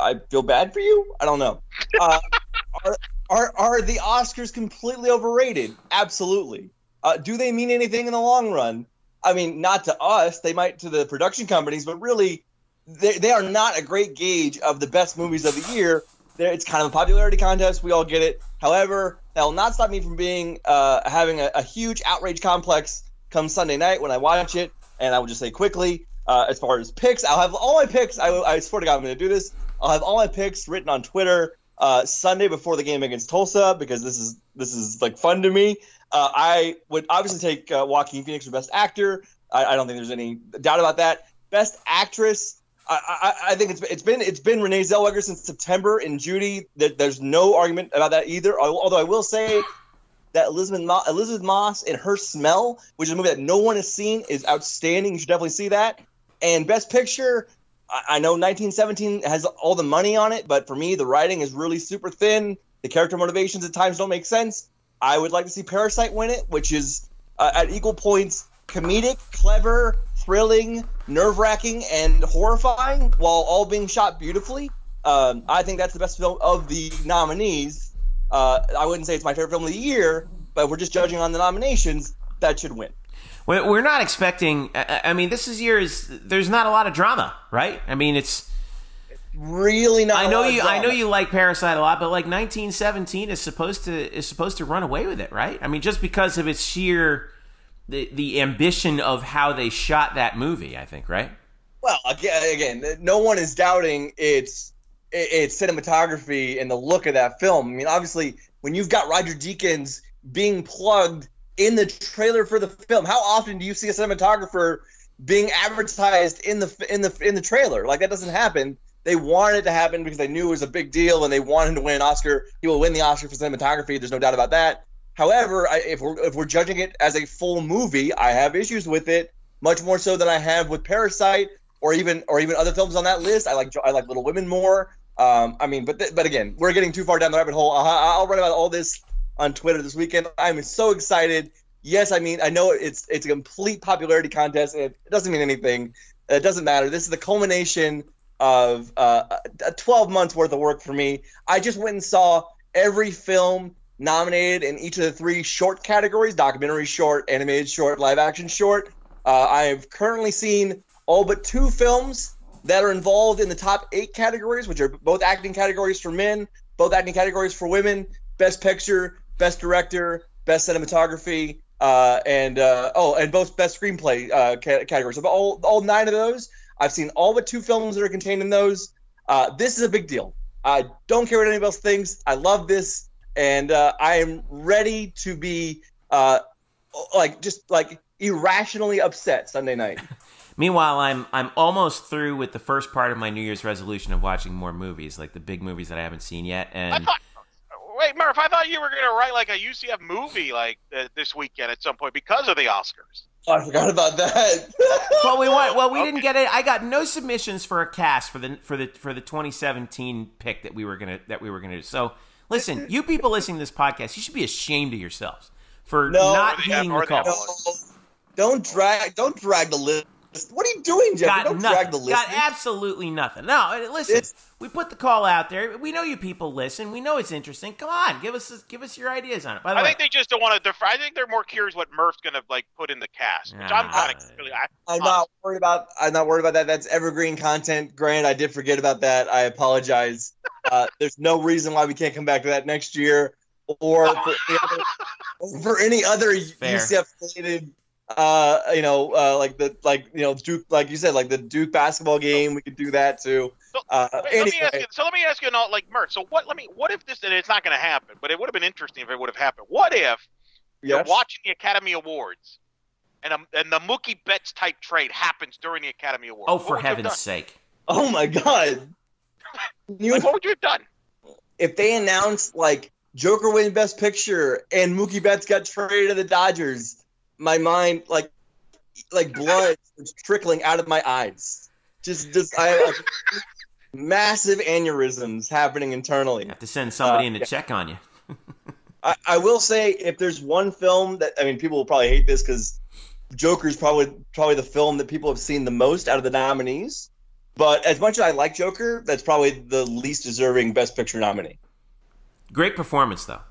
I feel bad for you. I don't know. Uh, are, are are the Oscars completely overrated? Absolutely. Uh, do they mean anything in the long run? I mean, not to us. They might to the production companies, but really, they, they are not a great gauge of the best movies of the year. They're, it's kind of a popularity contest. We all get it. However, that will not stop me from being uh, having a, a, huge outrage complex come Sunday night when I watch it. And I will just say quickly, uh, as far as picks, I'll have all my picks. I, I swear to God, I'm going to do this. I'll have all my picks written on Twitter uh, Sunday before the game against Tulsa because this is this is like fun to me. Uh, I would obviously take uh, Joaquin Phoenix for Best Actor. I, I, don't think there's any doubt about that. Best Actress. I, I, I, think it's it's been it's been Renee Zellweger since September and Judy. there's no argument about that either. Although I will say that Elisabeth Moss, Elisabeth Moss and Her Smell, which is a movie that no one has seen, is outstanding. You should definitely see that. And Best Picture, I know 1917 has all the money on it, but for me, the writing is really super thin. The character motivations at times don't make sense. I would like to see Parasite win it, which is uh, at equal points comedic, clever, thrilling, nerve wracking, and horrifying, while all being shot beautifully. Um, I think that's the best film of the nominees. Uh, I wouldn't say it's my favorite film of the year, but we're just judging on the nominations. That should win. We're not expecting. I mean, this is years. There's not a lot of drama, right? I mean, it's really not. I know you. I know you like Parasite a lot, but like 1917 is supposed to is supposed to run away with it, right? I mean, just because of its sheer the the ambition of how they shot that movie, I think, right? Well, again, again, no one is doubting its its cinematography and the look of that film. I mean, obviously, when you've got Roger Deakins being plugged in the trailer for the film. How often do you see a cinematographer being advertised in the in the in the trailer? Like that doesn't happen. They wanted it to happen because they knew it was a big deal and they wanted to win an Oscar. He will win the Oscar for cinematography. There's no doubt about that. However, I, if we're if we're judging it as a full movie, I have issues with it much more so than I have with Parasite or even or even other films on that list. I like I like Little Women more. Um, I mean, but th- but again, we're getting too far down the rabbit hole. I'll, I'll write about all this on Twitter this weekend. I'm so excited. Yes, I mean I know it's it's a complete popularity contest. It, doesn't mean anything. It doesn't matter. This is the culmination of uh, 12 months worth of work for me. I just went and saw every film nominated in each of the three short categories: documentary short, animated short, live action short. Uh, I have currently seen all but two films that are involved in the top eight categories, which are both acting categories for men, both acting categories for women, best picture, best director, best cinematography, uh, and uh, oh, and both best screenplay uh, ca- categories. Of all all nine of those, I've seen all but two films that are contained in those. Uh, this is a big deal. I don't care what anybody else thinks. I love this, and uh, I am ready to be uh, like just like irrationally upset Sunday night. Meanwhile, I'm I'm almost through with the first part of my New Year's resolution of watching more movies, like the big movies that I haven't seen yet. I And thought, wait, Murph, I thought you were going to write like a UCF movie like uh, this weekend at some point because of the Oscars. Oh, I forgot about that. well, we went, well, we didn't get it. I got no submissions for a cast for the for the for the 2017 pick that we were gonna that we were gonna do. So listen, you people listening to this podcast, you should be ashamed of yourselves for No. not Or the- the the- call. No, don't drag don't drag the list. What are you doing, Jeff? got don't nothing. drag the list. Got absolutely nothing. No, uh, listen. It's- we put the call out there. We know you people listen. We know it's interesting. Come on, give us give us your ideas on it. By the I way, think they just don't want to defer. I think they're more curious what Murph's going to like put in the cast, which I'm kind of really. I, I'm not worried about. I'm not worried about that. That's evergreen content. Grant, I did forget about that. I apologize. Uh, there's no reason why we can't come back to that next year, or for any other, for any other Fair. UCF related. Uh, you know, uh, like the like you know Duke, like you said, like the Duke basketball game. We could do that too. Uh, Wait, let me ask you. So let me ask you, not like Murph. So what? Let me. What if this? And it's not going to happen, but it would have been interesting if it would have happened. What if you're yes. watching the Academy Awards, and a, and the Mookie Betts type trade happens during the Academy Awards? oh What for would you have heaven's sake, Oh my god. You, Like, what would you have done? if they announced like Joker win Best Picture and Mookie Betts got traded to the Dodgers, my mind like like blood was trickling out of my eyes. Just just I like, massive aneurysms happening internally. you have to send somebody Uh, in to yeah. check on you. I, I will say if there's one film that I mean people will probably hate this because Joker's probably probably the film that people have seen the most out of the nominees. But as much as I like Joker, that's probably the least deserving Best Picture nominee. Great performance though.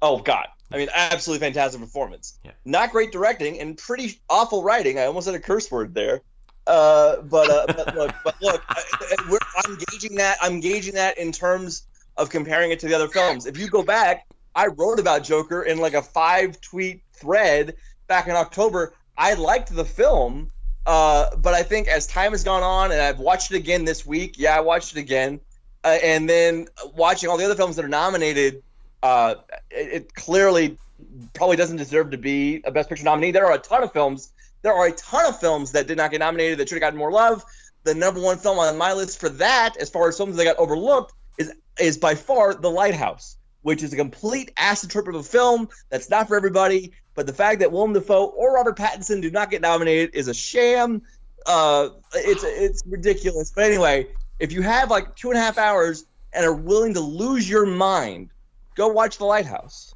Oh God! I mean, absolutely fantastic performance. Yeah. Not great directing and pretty awful writing. I almost had a curse word there. Uh, but uh, but look, but look, I, I'm gauging that. I'm gauging that in terms of comparing it to the other films. If you go back, I wrote about Joker in like a five tweet thread back in October. I liked the film, uh, but I think as time has gone on, and I've watched it again this week. Yeah, I watched it again, uh, and then watching all the other films that are nominated uh, it, it clearly probably doesn't deserve to be a Best Picture nominee. There are a ton of films. There are a ton of films that did not get nominated that should have gotten more love. The number one film on my list for that, as far as films that got overlooked, is is by far The Lighthouse, which is a complete acid trip of a film that's not for everybody. But the fact that Willem Dafoe or Robert Pattinson do not get nominated is a sham. Uh, it's it's ridiculous. But anyway, if you have like two and a half hours and are willing to lose your mind go watch The Lighthouse.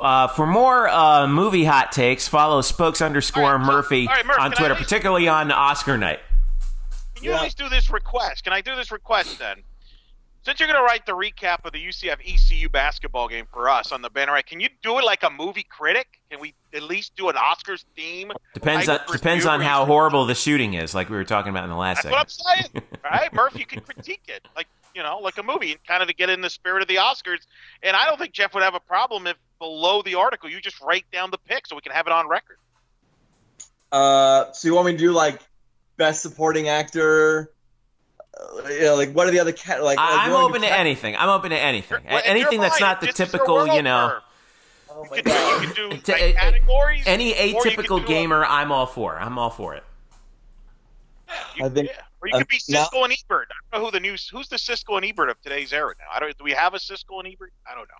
Uh, for more uh, movie hot takes, follow spokes underscore All right, so- Murphy all right, Murph, on Twitter, least- particularly on Oscar night. Can you Yeah. at least do this request? Can I do this request then? Since you're going to write the recap of the UCF ECU basketball game for us on the banner, right? Can you do it like a movie critic? Can we at least do an Oscars theme? Depends on depends on how horrible the shooting is, like we were talking about in the last That's what. I'm saying. right, Murph, you can critique it like you know, like a movie, kind of to get in the spirit of the Oscars. And I don't think Jeff would have a problem if below the article you just write down the pick so we can have it on record. Uh, so you want me to do like best supporting actor? Uh, you know, like what are the other cat? Like I, like, I'm you want open me to anything. I'm open to anything. Well, if anything that's right, not the this is your typical, you know, Murph. Oh You my could do, God. you could do like, uh, categories. any or you could atypical gamer, I'm all for. I'm all for it. You, I think- yeah. Or you could uh, be now- Siskel and Ebert. I don't know who the news. who's the Siskel and Ebert of today's era now. I don't. Do we have a Siskel and Ebert? I don't know.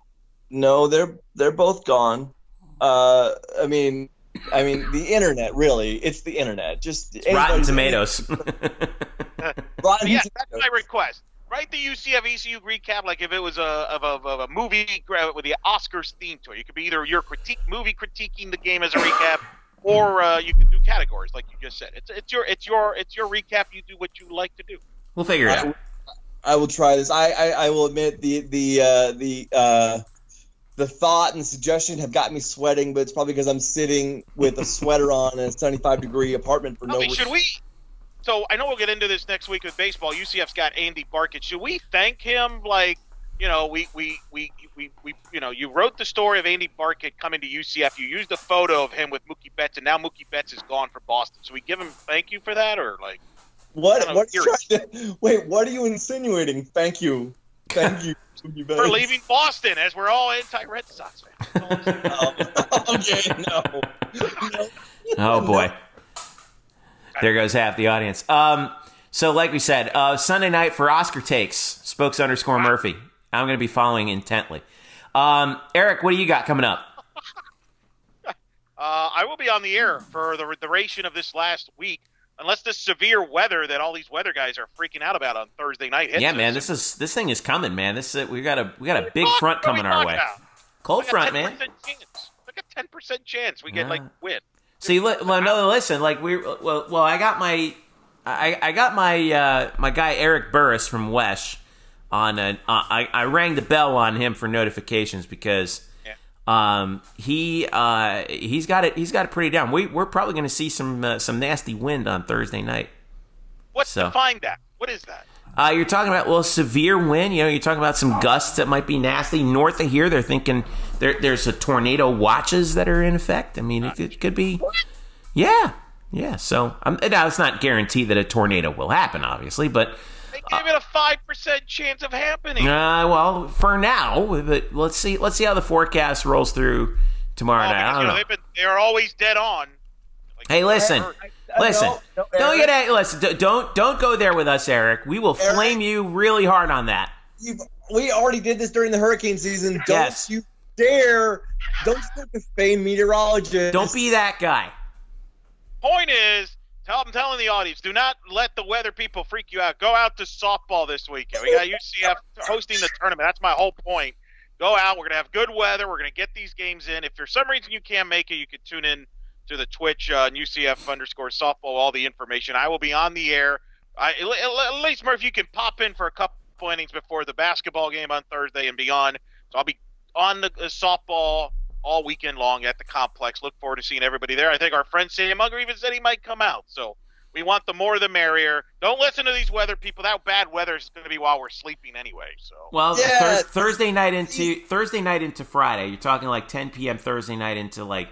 No, they're they're both gone. Uh, I mean, I mean the internet. Really, it's the internet. Just Rotten Tomatoes. Rotten yeah, Tomatoes. that's my request. Write the UCF ECU recap like if it was a of a, of a movie gra- with the Oscars theme to it. You could be either your critique movie critiquing the game as a recap, or uh, you could do categories like you just said. It's it's your it's your it's your recap. You do what you like to do. we'll figure it out. I will try this. I, I, I will admit the the uh, the uh, the thought and suggestion have got me sweating, but it's probably because I'm sitting with a sweater on in a 75 degree apartment for no reason. should we? So I know we'll get into this next week with baseball. UCF's got Andy Barkett. Should we thank him? Like, you know, we we we we, we you know, you wrote the story of Andy Barkett coming to UCF. You used a photo of him with Mookie Betts, and now Mookie Betts is gone for Boston. So we give him thank you for that, or like, What? kinda What's curious. trying to, wait, what are you insinuating? Thank you. Thank you. you for leaving Boston, as we're all anti-Red Sox fans. That's all I'm saying. okay, no. no. Oh boy. There goes half the audience. Um, so like we said, uh, Sunday night for Oscar takes, spokes underscore Murphy. I'm going to be following intently. Um, Eric, what do you got coming up? Uh, I will be on the air for the duration of this last week, unless this severe weather that all these weather guys are freaking out about on Thursday night hits Yeah, man, this is this thing is coming, man. This is, we got a we got a big front coming our way. about? Cold front, man. Chance. Like a ten percent chance we get like win. See, li- no, listen. Like we, well, well, I got my, I, I got my, uh, my guy Eric Burris from WESH on. An, uh, I, I rang the bell on him for notifications because. Um, he, uh, he's got it. He's got it pretty down. We, we're probably going to see some, uh, some nasty wind on Thursday night. What's So- define that? What is that? Uh, you're talking about well, severe wind. You know, you're talking about some gusts that might be nasty north of here. They're thinking there, there's a tornado watches that are in effect. I mean, it, it could be. Yeah, yeah. So um, now it's not guaranteed that a tornado will happen, obviously, but gave it a five percent chance of happening. uh, well, for now, but let's see. Let's see how the forecast rolls through tomorrow Oh, night. I because, don't you know, know. they've been they're always dead on. Like, Hey, listen, I- listen. no, no, don't Eric. get listen. Don't don't go there with us, Eric. We will Eric. flame you really hard on that. We already did this during the hurricane season. Don't Yes. you dare! Don't start to meteorologists. Don't be that guy. Point is, I'm telling the audience, do not let the weather people freak you out. Go out to softball this weekend. We got UCF hosting the tournament. That's my whole point. Go out. We're gonna have good weather. We're gonna get these games in. If for some reason you can't make it, you could tune in to the Twitch uh, UCF underscore softball. All the information. I will be on the air. I, at least Murph, you can pop in for a couple innings before the basketball game on Thursday and beyond. So I'll be on the softball all weekend long at the complex. Look forward to seeing everybody there. I think our friend Sam Munger even said he might come out. So we want the more the merrier. Don't listen to these weather people. That bad weather is going to be while we're sleeping anyway. So Well, Yeah. Thurs Thursday night into Thursday night into Friday. You're talking like 10 p.m. Thursday night into like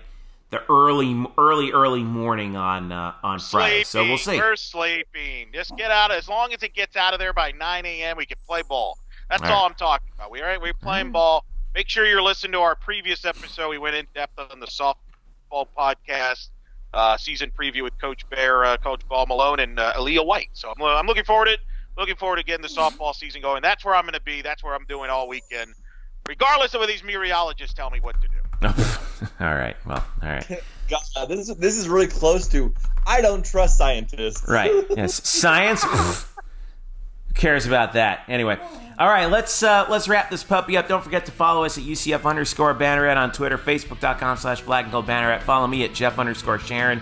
the early, early, early morning on uh, on Friday. So we'll see. Sleeping. We're sleeping. Just get out. As long as it gets out of there by 9 a.m., we can play ball. That's All all, right. I'm talking about. We all right? We're playing ball. Make sure you're listening to our previous episode. We went in depth on the softball podcast uh, season preview with Coach Bear, uh, Coach Ball Malone, and uh, Aaliyah White. So I'm, I'm looking forward to it. Looking forward to getting the softball season going. That's where I'm going to be. That's where I'm doing all weekend, regardless of what these meteorologists tell me what to do. all right. Well, all right. God, this is this is really close to. I don't trust scientists. Right. Yes. Science. Cares about that? Anyway. All right. Let's uh, let's wrap this puppy up. Don't forget to follow us at UCF underscore Banneret on Twitter, Facebook.com slash Black and Gold Banneret. Follow me at Jeff underscore Sharon.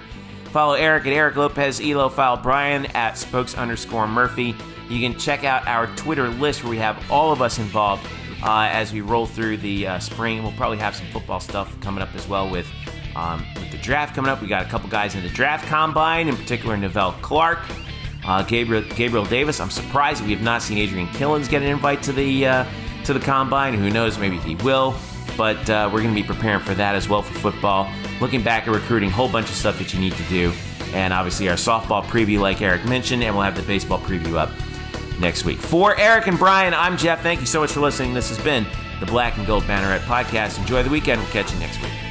Follow Eric at Eric Lopez, Elo File Brian at Spokes underscore Murphy. You can check out our Twitter list where we have all of us involved uh, as we roll through the uh, spring. We'll probably have some football stuff coming up as well with um, with the draft coming up. We got a couple guys in the draft combine, in particular Nevelle Clark, uh, Gabriel Gabriel Davis. I'm surprised we have not seen Adrian Killins get an invite to the uh, to the combine. Who knows? Maybe he will. But uh, we're going to be preparing for that as well for football. Looking back at recruiting, whole bunch of stuff that you need to do, and obviously our softball preview, like Eric mentioned, and we'll have the baseball preview up next week. For Eric and Brian, I'm Jeff. Thank you so much for listening. This has been the Black and Gold Banneret podcast. Enjoy the weekend. We'll catch you next week.